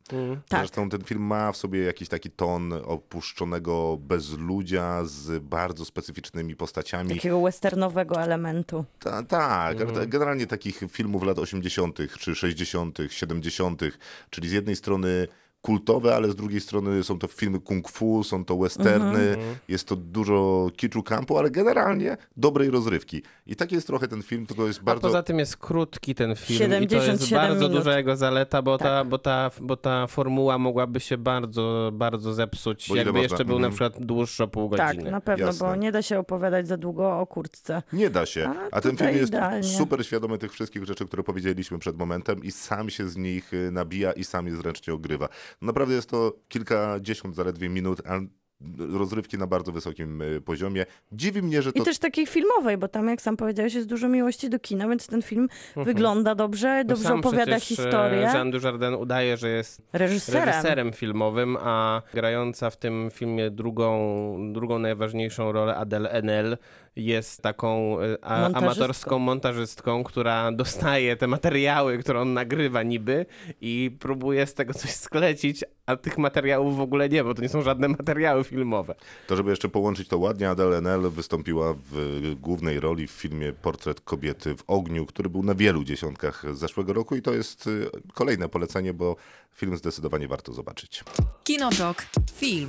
Tak. Zresztą ten film ma w sobie jakiś taki ton opuszczonego bezludzia z bardzo specyficznymi postaciami. Takiego westernowego elementu. Ta, tak, ale generalnie takich filmów lat 80., czy 60., 70., czyli z jednej strony kultowe, ale z drugiej strony są to filmy kung fu, są to westerny, jest to dużo kiczu kampu, ale generalnie dobrej rozrywki. I tak jest trochę ten film, tylko jest A bardzo... poza tym jest krótki ten film i to jest 77 bardzo minut. duża jego zaleta, bo, ta, Tak. bo, ta, bo ta formuła mogłaby się bardzo, bardzo zepsuć, Bo jakby można- jeszcze był na mhm. przykład dłuższy o pół Tak, godziny. na pewno, Jasne. bo nie da się opowiadać za długo o kurtce. Nie da się. A A ten film jest idealnie. super świadomy tych wszystkich rzeczy, które powiedzieliśmy przed momentem i sam się z nich y, nabija i sam je zręcznie ogrywa. Naprawdę jest to kilkadziesiąt zaledwie minut, rozrywki na bardzo wysokim y, poziomie. Dziwi mnie, że I to też takiej filmowej, bo tam, jak sam powiedziałeś, jest dużo miłości do kina, więc ten film wygląda dobrze, dobrze sam opowiada e, historię. Jean Dujardin udaje, że jest Reżyserem. reżyserem filmowym, a grająca w tym filmie drugą, drugą najważniejszą rolę Adele Enel jest taką e, a, Montażystką. amatorską montażystką, która dostaje te materiały, które on nagrywa niby i próbuje z tego coś sklecić, a tych materiałów w ogóle nie, bo to nie są żadne materiały filmowe. To, żeby jeszcze połączyć to ładnie, Adele Enel wystąpiła w głównej roli w filmie Portret kobiety w ogniu, który był na wielu dziesiątkach zeszłego roku i to jest y, kolejne polecenie, bo film zdecydowanie warto zobaczyć. Kinotok. Film.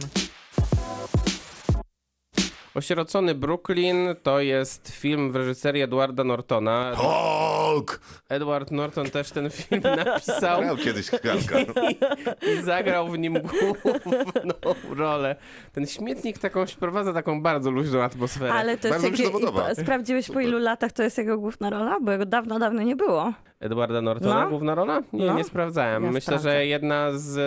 Osierocony Brooklyn to jest film w reżyserii Edwarda Nortona. Hulk! Edward Norton też ten film napisał Grał kiedyś Hulka. i zagrał w nim główną rolę. Ten śmietnik taką wprowadza taką bardzo luźną atmosferę. Ale to jest Bardzo mi się podoba. Sprawdziłeś po ilu latach to jest jego główna rola? Bo jego dawno, dawno nie było. Edwarda Nortona, No. główna rola? Nie, No. nie sprawdzałem. Ja Myślę, sprawdzę. że jedna z,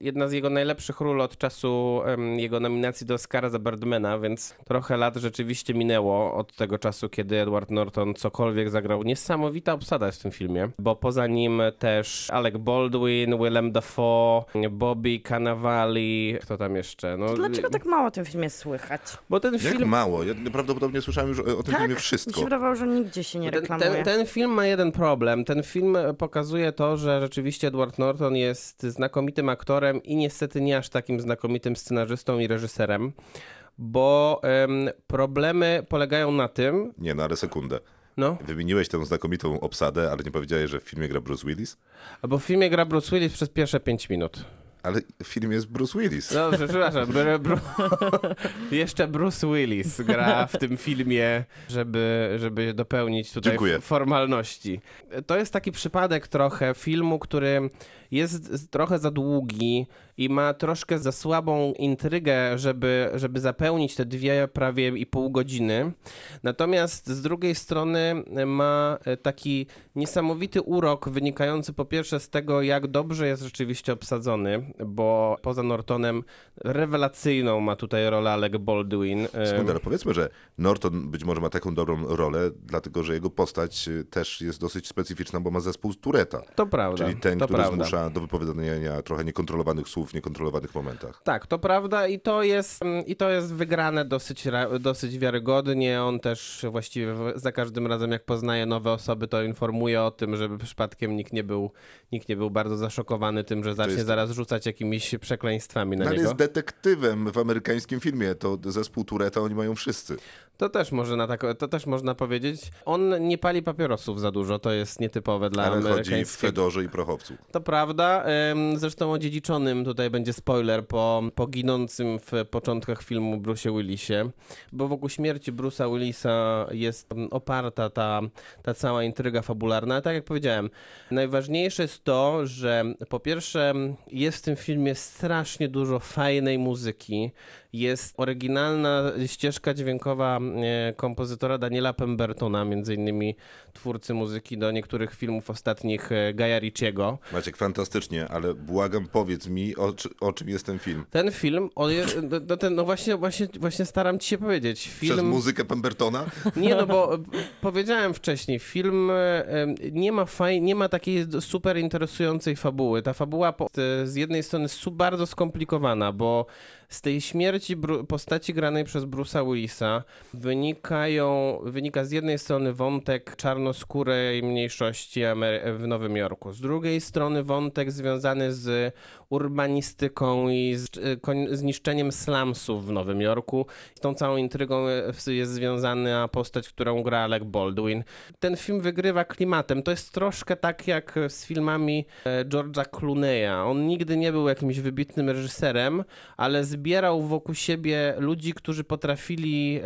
jedna z jego najlepszych ról od czasu em, jego nominacji do Oscara za Birdmana, więc trochę lat rzeczywiście minęło od tego czasu, kiedy Edward Norton cokolwiek zagrał. Niesamowita obsada jest w tym filmie, bo poza nim też Alec Baldwin, Willem Dafoe, Bobby Cannavale, kto tam jeszcze? No, To dlaczego tak mało o tym filmie słychać? Bo ten Jak film... mało. Ja prawdopodobnie słyszałem już o o tym Tak? filmie Mi wszystko. się wydawało, że nigdzie się nie Ten, reklamuje. ten, ten film ma jeden problem. Ten film pokazuje to, że rzeczywiście Edward Norton jest znakomitym aktorem i niestety nie aż takim znakomitym scenarzystą i reżyserem, bo em, problemy polegają na tym, Nie, no ale sekundę. no, Wymieniłeś tę znakomitą obsadę, ale nie powiedziałeś, że w filmie gra Bruce Willis? bo w filmie gra Bruce Willis przez pierwsze 5 minut. Ale w filmie jest Bruce Willis. Dobrze, przepraszam. Br- br- Jeszcze Bruce Willis gra w tym filmie, żeby, żeby dopełnić tutaj Dziękuję. formalności. To jest taki przypadek trochę filmu, który jest trochę za długi i ma troszkę za słabą intrygę, żeby, żeby zapełnić te dwie prawie i pół godziny. Natomiast z drugiej strony ma taki niesamowity urok wynikający po pierwsze z tego, jak dobrze jest rzeczywiście obsadzony, bo poza Nortonem rewelacyjną ma tutaj rolę Alec Baldwin. Sekunda, ale powiedzmy, że Norton być może ma taką dobrą rolę, dlatego że jego postać y, też jest dosyć specyficzna, bo ma zespół Tureta. To prawda. Czyli ten, który prawda. zmusza do wypowiadania trochę niekontrolowanych słów w niekontrolowanych momentach. Tak, to prawda i to jest, mm, i to jest wygrane dosyć, dosyć wiarygodnie. On też właściwie za każdym razem, jak poznaje nowe osoby, to informuje o tym, żeby przypadkiem nikt nie był, nikt nie był bardzo zaszokowany tym, że zacznie jest- zaraz rzucać jakimiś przekleństwami na ale niego. jest detektywem w amerykańskim filmie, to zespół Tureta oni mają wszyscy. To też, może na tak, to też można powiedzieć. On nie pali papierosów za dużo, to jest nietypowe dla Ale chodzi w. Fedorze i Prochowcu. To prawda. Zresztą odziedziczonym tutaj będzie spoiler po, po ginącym w początkach filmu Bruce'ie Willisie, bo wokół śmierci Bruce'a Willisa jest oparta ta, ta cała intryga fabularna. Tak jak powiedziałem, najważniejsze jest to, że po pierwsze jest w tym filmie strasznie dużo fajnej muzyki. Jest oryginalna ścieżka dźwiękowa kompozytora Daniela Pembertona, między innymi twórcy muzyki do niektórych filmów ostatnich e, Gaja Ricciego. Maciek, fantastycznie, ale błagam, powiedz mi, o, o czym jest ten film. Ten film, jest, no, ten, no właśnie, właśnie, właśnie staram ci się powiedzieć. Przez Film, muzykę Pembertona? nie no, bo e, powiedziałem wcześniej, film e, nie ma faj, nie ma takiej super interesującej fabuły. Ta fabuła z jednej strony jest bardzo skomplikowana, bo z tej śmierci postaci granej przez Bruce'a Willisa wynikają, wynika z jednej strony wątek czarnoskórej mniejszości w Nowym Jorku, z drugiej strony wątek związany z urbanistyką i z, koń- zniszczeniem slumsów w Nowym Jorku. Tą całą intrygą e, jest związana postać, którą gra Alec Baldwin. Ten film wygrywa klimatem. To jest troszkę tak jak z filmami e, George'a Clooney'a. On nigdy nie był jakimś wybitnym reżyserem, ale zbierał wokół siebie ludzi, którzy potrafili,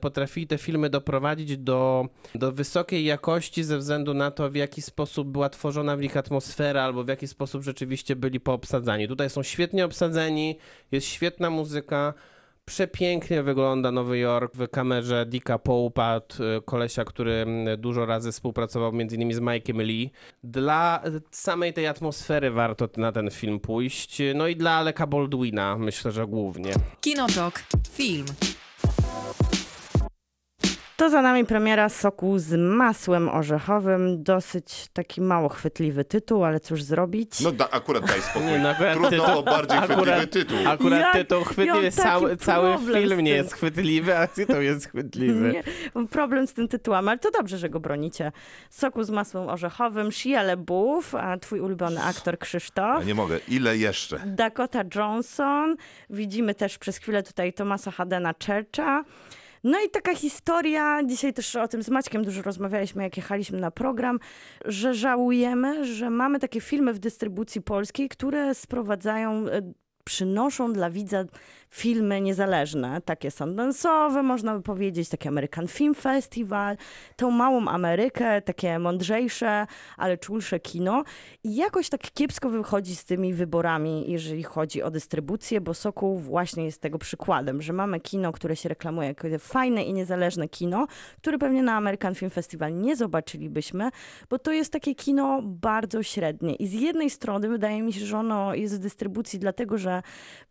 potrafili te filmy doprowadzić do, do wysokiej jakości ze względu na to, w jaki sposób była tworzona w nich atmosfera, albo w jaki sposób rzeczywiście byli poobsadzani. Tutaj są świetnie obsadzeni, jest świetna muzyka. Przepięknie wygląda Nowy Jork w kamerze Dicka Poupa, t- kolesia, który dużo razy współpracował m.in. z Mike'em Lee. Dla samej tej atmosfery warto na ten film pójść. No i dla Aleka Baldwina myślę, że głównie. Kinotok. Film. To za nami premiera Soku z masłem orzechowym. Dosyć taki mało chwytliwy tytuł, ale cóż zrobić? No da, akurat daj spokój. Nie, no akurat Trudno tytuł- o bardziej akurat- chwytliwy tytuł. Akurat Jak- tytuł ja chwytliwy, cały, cały film nie jest chwytliwy, a tytuł jest chwytliwy. Nie, problem z tym tytułem, ale to dobrze, że go bronicie. Soku z masłem orzechowym, Shia LaBeouf, a twój ulubiony aktor Ja Krzysztof. nie mogę. Ile jeszcze? Dakota Johnson. Widzimy też przez chwilę tutaj Tomasa Hadena Churcha. No i taka historia, dzisiaj też o tym z Maćkiem dużo rozmawialiśmy, jak jechaliśmy na program, że żałujemy, że mamy takie filmy w dystrybucji polskiej, które sprowadzają, e, przynoszą dla widza filmy niezależne, takie sundance'owe, można by powiedzieć, takie American Film Festival, tą małą Amerykę, takie mądrzejsze, ale czulsze kino. I jakoś tak kiepsko wychodzi z tymi wyborami, jeżeli chodzi o dystrybucję, bo Sokół właśnie jest tego przykładem, że mamy kino, które się reklamuje jako fajne i niezależne kino, które pewnie na American Film Festival nie zobaczylibyśmy, bo to jest takie kino bardzo średnie. I z jednej strony wydaje mi się, że ono jest w dystrybucji dlatego, że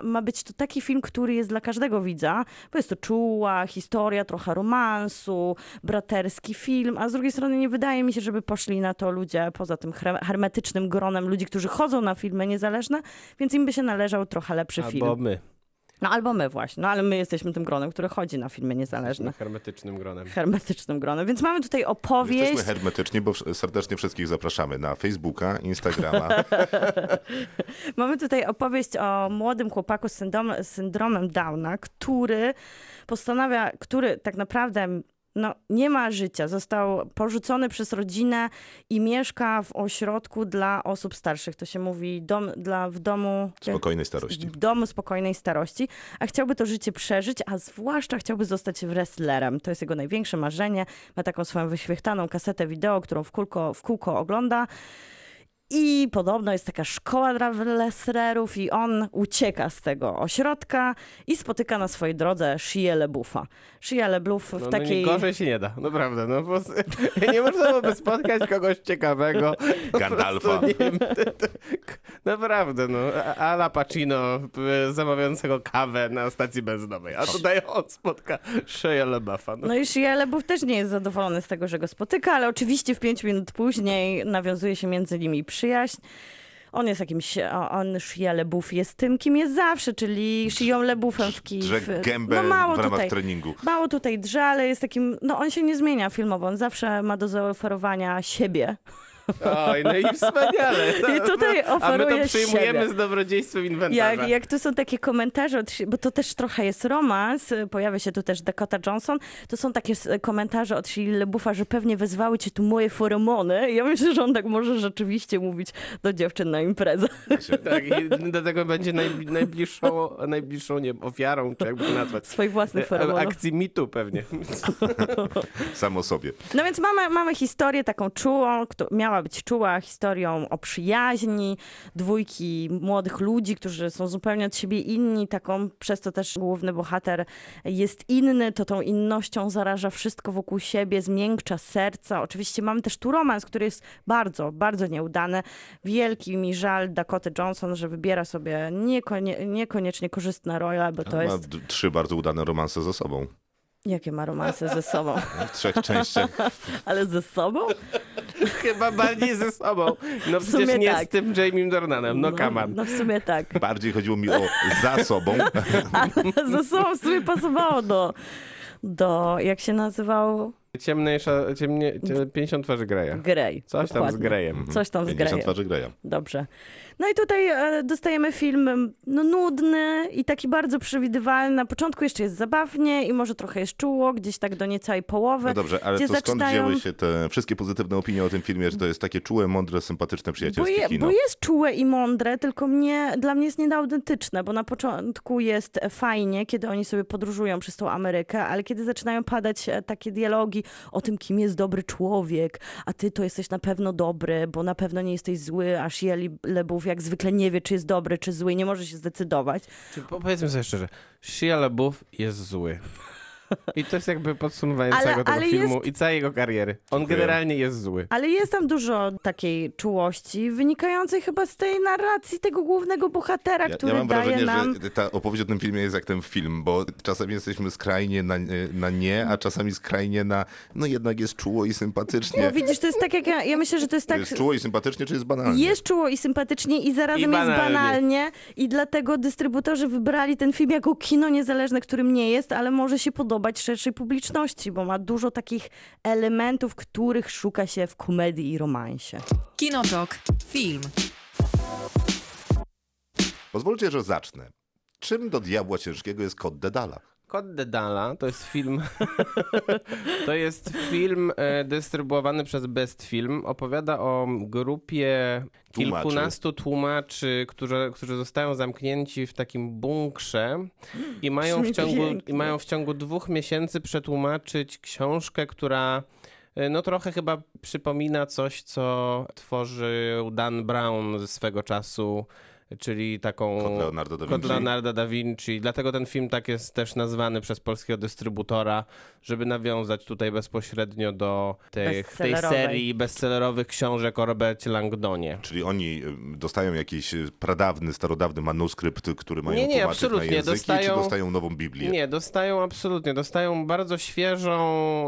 ma być to taki film, który jest dla każdego widza, bo jest to czuła historia, trochę romansu, braterski film, a z drugiej strony nie wydaje mi się, żeby poszli na to ludzie poza tym her- hermetycznym gronem ludzi, którzy chodzą na filmy niezależne, więc im by się należał trochę lepszy film. Albo my, No albo my właśnie, no ale my jesteśmy tym gronem, który chodzi na filmy niezależne. hermetycznym gronem. Hermetycznym gronem, więc mamy tutaj opowieść. Jesteśmy hermetyczni, bo serdecznie wszystkich zapraszamy na Facebooka, Instagrama. Mamy tutaj opowieść o młodym chłopaku z syndromem Downa, który postanawia, który tak naprawdę no, nie ma życia. Został porzucony przez rodzinę i mieszka w ośrodku dla osób starszych. To się mówi dom, dla, w domu... Spokojnej starości. W domu spokojnej starości, a chciałby to życie przeżyć, a zwłaszcza chciałby zostać wrestlerem. To jest jego największe marzenie. Ma taką swoją wyświechtaną kasetę wideo, którą w kółko, w kółko ogląda. I podobno jest taka szkoła dla wrestlerów i on ucieka z tego ośrodka i spotyka na swojej drodze Shia LeBuffa. Shia LeBuff w No, no takiej... nie, gorzej się nie da, naprawdę. No, po prostu, nie można byłoby spotkać kogoś ciekawego. Gandalfa. naprawdę, no. A- Ala Pacino zamawiającego kawę na stacji benzynowej. A tutaj on spotka Shia LaBeoufa. No. No i Shia LeBuff też nie jest zadowolony z tego, że go spotyka, ale oczywiście w pięć minut później nawiązuje się między nimi przyjaźń. On jest jakimś, on Shia LeBuff jest tym, kim jest zawsze, czyli Shią LeBuffem w kij. Drze w- gębę no mało w ramach tutaj, treningu. Mało tutaj drze, ale jest takim, no on się nie zmienia filmowo, on zawsze ma do zaoferowania siebie. Oj, no i wspaniale. To, I tutaj A my oferuje to przyjmujemy siebie. z dobrodziejstwem inwentarza. Jak, jak tu są takie komentarze, od, bo to też trochę jest romans, pojawia się tu też Dakota Johnson, to są takie komentarze od Shia LeBuffa, że pewnie wezwały cię tu moje feromony. Ja myślę, że on tak może rzeczywiście mówić do dziewczyn na imprezę. Tak, i do tego będzie najbli- najbliższą, najbliższą nie, ofiarą, czy jakby to nazwać. Swoich własnych E, feromonów. Akcji mitu pewnie. Sam o sobie. No więc mamy, mamy historię taką czułą, kto, miała być czuła historią o przyjaźni, dwójki młodych ludzi, którzy są zupełnie od siebie inni, taką, przez to też główny bohater jest inny, to tą innością zaraża wszystko wokół siebie, zmiękcza serca. Oczywiście mamy też tu romans, który jest bardzo, bardzo nieudany. Wielki mi żal Dakoty Johnson, że wybiera sobie niekonie, niekoniecznie korzystne role, bo to Ma jest... d- trzy bardzo udane romanse ze sobą. Jakie ma romanse ze sobą? W trzech częściach. Ale ze sobą? Chyba bardziej ze sobą. No sumie przecież nie tak. z tym Jamie Dornanem, no come on. No w sumie tak. Bardziej chodziło mi o za sobą. Ale ze sobą w sumie pasowało do, do jak się nazywał? Ciemniejsza, ciemnie, cie- 50 twarzy Greya. Grey. Coś tam z dokładnie. Greyem. Coś tam z 50 Greyem. twarzy Greya. Dobrze. No i tutaj e, dostajemy film no, nudny i taki bardzo przewidywalny. Na początku jeszcze jest zabawnie i może trochę jest czuło, gdzieś tak do niecałej połowy. No dobrze, ale to skąd zaczynają- wzięły się te wszystkie pozytywne opinie o tym filmie, że to jest takie czułe, mądre, sympatyczne, Bo, przyjacielskie je, kino? bo jest czułe i mądre, tylko mnie, dla mnie jest nieautentyczne, bo na początku jest fajnie, kiedy oni sobie podróżują przez tą Amerykę, ale kiedy zaczynają padać e, takie dialogi o tym, kim jest dobry człowiek, a ty to jesteś na pewno dobry, bo na pewno nie jesteś zły, a Shia Lebów jak zwykle nie wie, czy jest dobry, czy zły, nie może się zdecydować. Powiedzmy sobie szczerze, Shia LaBeouf jest zły. I to jest jakby podsumowanie Ale- całego tego ale filmu jest- i całej jego kariery. On Dziękuję. generalnie jest zły. Ale jest tam dużo takiej czułości, wynikającej chyba z tej narracji tego głównego bohatera, Ja, który ja mam daje wrażenie, nam... że ta opowieść o tym filmie jest jak ten film, bo czasami jesteśmy skrajnie na, na nie, a czasami skrajnie na no jednak jest czuło i sympatycznie. No widzisz, to jest tak jak ja, ja myślę, że to jest tak... Jest czuło i sympatycznie, czy jest banalnie? Jest czuło i sympatycznie i zarazem I jest banalnie. banalnie i dlatego dystrybutorzy wybrali ten film jako kino niezależne, którym nie jest, ale może się podobać szerszej publiczności, bo ma dużo takich elementów, których szuka się w komedii i romansie. Kinotok. Film. Pozwólcie, że zacznę. Czym do diabła ciężkiego jest kod Dedala? Kod Dedala to jest film. to jest film e, dystrybuowany przez Best Film. Opowiada o grupie Tłumaczy. kilkunastu tłumaczy, którzy, którzy zostają zamknięci w takim bunkrze i mają w, ciągu, i mają w ciągu dwóch miesięcy przetłumaczyć książkę, która e, no trochę chyba przypomina coś, co tworzył Dan Brown ze swego czasu, czyli taką... Kod Leonardo da Kod Vinci. Leonardo da Vinci. Dlatego ten film tak jest też nazwany przez polskiego dystrybutora, żeby nawiązać tutaj bezpośrednio do tych, tej serii bestsellerowych książek o Robercie Langdonie. Czyli oni y, dostają jakiś y, pradawny, starodawny manuskrypt, który mają Nie, nie, tłumaczyć absolutnie. na języki, Dostają- czy dostają nową Biblię? Nie, dostają absolutnie, dostają bardzo świeżą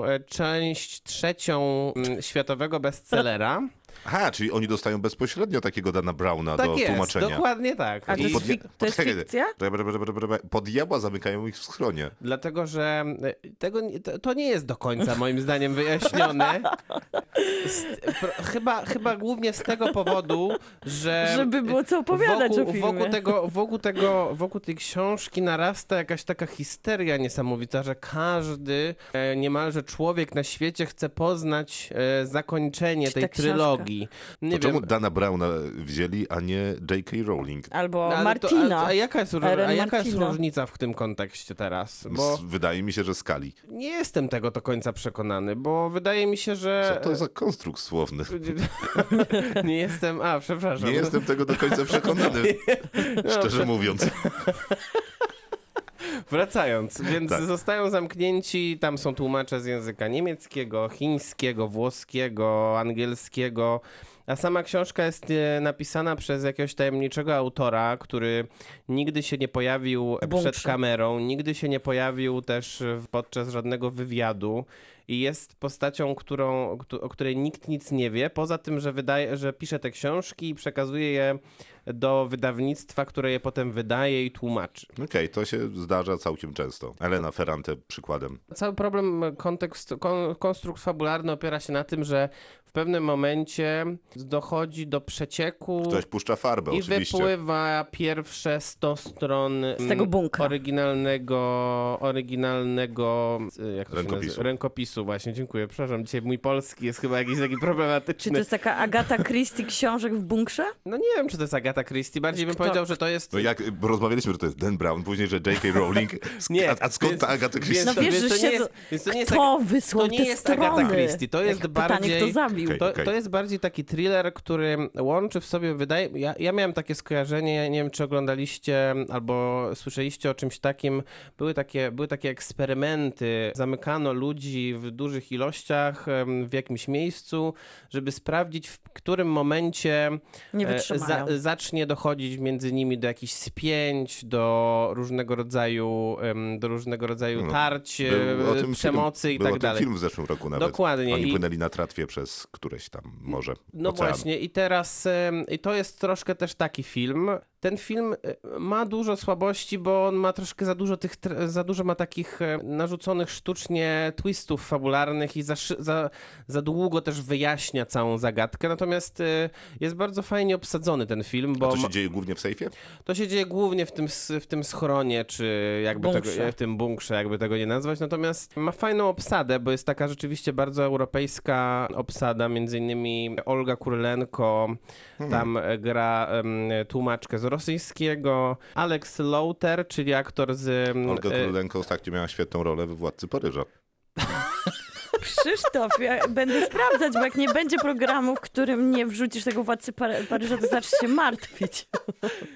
e, część trzecią mm, światowego bestsellera. Aha, czyli oni dostają bezpośrednio takiego Dana Browna Tak do jest, tłumaczenia. dokładnie tak. A to jest, pod- fik- to jest fikcja? Pod diabła zamykają ich w schronie. Dlatego, że e, tego, to, to nie jest do końca moim zdaniem wyjaśnione. Z, pro, chyba, chyba głównie z tego powodu, że Żeby było co opowiadać wokół, o filmie. wokół tego, wokół tego, wokół tej książki narasta jakaś taka histeria niesamowita, że każdy, e, niemalże człowiek na świecie chce poznać e, zakończenie Czy tej ta książka- trylogii. Nie To czemu wiem. Dana Browna wzięli, a nie J.K. Rowling? Albo ale to- Martina. a, a jaka jest, a jaka jest różnica w tym kontekście teraz? Bo Wydaje mi się, że skali. nie jestem tego do końca przekonany, bo wydaje mi się, że... Co to za konstrukt słowny? nie jestem... A, przepraszam. Nie jestem tego do końca przekonany, No, szczerze mówiąc. Wracając, więc Tak. zostają zamknięci, tam są tłumacze z języka niemieckiego, chińskiego, włoskiego, angielskiego. A sama książka jest e, napisana przez jakiegoś tajemniczego autora, który nigdy się nie pojawił przed kamerą, nigdy się nie pojawił też w- podczas żadnego wywiadu i jest postacią, którą, któ- o której nikt nic nie wie, poza tym, że, wydaje, że pisze te książki i przekazuje je do wydawnictwa, które je potem wydaje i tłumaczy. Okej, to się zdarza całkiem często. Elena Ferrante przykładem. Cały problem, kontekst, kon, konstrukt fabularny opiera się na tym, że w pewnym momencie dochodzi do przecieku Ktoś puszcza farbę, i oczywiście. wypływa pierwsze 100 stron Z tego mm, bunkra. oryginalnego, oryginalnego y, jak to się Rękopisu. nazywa? rękopisu. Właśnie, dziękuję. Przepraszam, dzisiaj mój polski jest chyba jakiś taki Czy problematyczny. to jest taka Agata Christie książek w bunkrze? No nie wiem, czy to jest Agata Christie. Bardziej bym Kto- powiedział, że to jest... No jak rozmawialiśmy, że to jest Dan Brown, później, że J.K. Rowling. Nie, a, a skąd więc- ta Agata Christie? No wiesz, że jest, więc to nie jest Kto wysłał to nie te jest strony? Agata Christie, to jest Jak bardziej... Pytanie, kto zabił? To, to jest bardziej taki thriller, który łączy w sobie, wydaje ja, ja miałem takie skojarzenie, ja nie wiem czy oglądaliście albo słyszeliście o czymś takim, były takie, były takie eksperymenty, zamykano ludzi w dużych ilościach w jakimś miejscu, żeby sprawdzić w którym momencie Nie e, wytrzymają. zacznie dochodzić między nimi do jakichś spięć, do różnego rodzaju, do różnego rodzaju No, tarć, e, przemocy film, i był tak dalej. film w zeszłym roku nawet. Dokładnie. Oni I- płynęli na tratwie przez któreś tam morze. No ocean. właśnie, i teraz i to jest troszkę też taki film. Ten film e, ma dużo słabości, bo on ma troszkę za dużo tych, za dużo ma takich e, narzuconych sztucznie twistów fabularnych i za, za, za długo też wyjaśnia całą zagadkę. Natomiast e, jest bardzo fajnie obsadzony ten film, A bo to się ma- dzieje głównie w sejfie? to się dzieje głównie w tym, w tym schronie, czy jakby tego, w tym bunkrze, jakby tego nie nazwać. Natomiast ma fajną obsadę, bo jest taka rzeczywiście bardzo europejska obsada. Między innymi Olga Kurlenko tam e, gra em, tłumaczkę z rosyjskiego. Alex Lauter, czyli aktor z... em, Olga e, Królenko ostatnio miała świetną rolę we Władcy Paryża. Krzysztof, ja będę sprawdzać, bo jak nie będzie programu, w którym nie wrzucisz tego władcy Par- Paryża, to zaczniesz się martwić.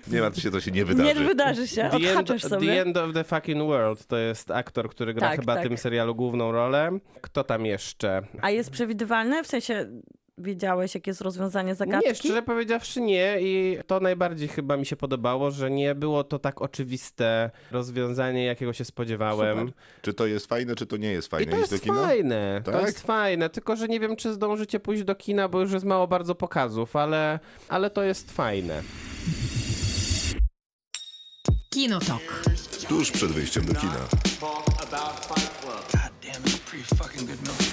Nie martw się, to się nie wydarzy. Nie wydarzy się, The end, odhaczasz the sobie. end of the fucking world to jest aktor, który gra Tak, chyba tak. w tym serialu główną rolę. Kto tam jeszcze? A jest przewidywalne? W sensie wiedziałeś, jakie jest rozwiązanie zagadki? Nie, szczerze powiedziawszy nie i to najbardziej chyba mi się podobało, że nie było to tak oczywiste rozwiązanie, jakiego się spodziewałem. Super. Czy to jest fajne, czy to nie jest I fajne? to Iść jest do kina? fajne, to Tak? jest fajne, tylko że nie wiem, czy zdążycie pójść do kina, bo już jest mało bardzo pokazów, ale, ale to jest fajne. Kinotok. Tuż przed wyjściem do kina. God damn, it's a pretty fucking good milkshake.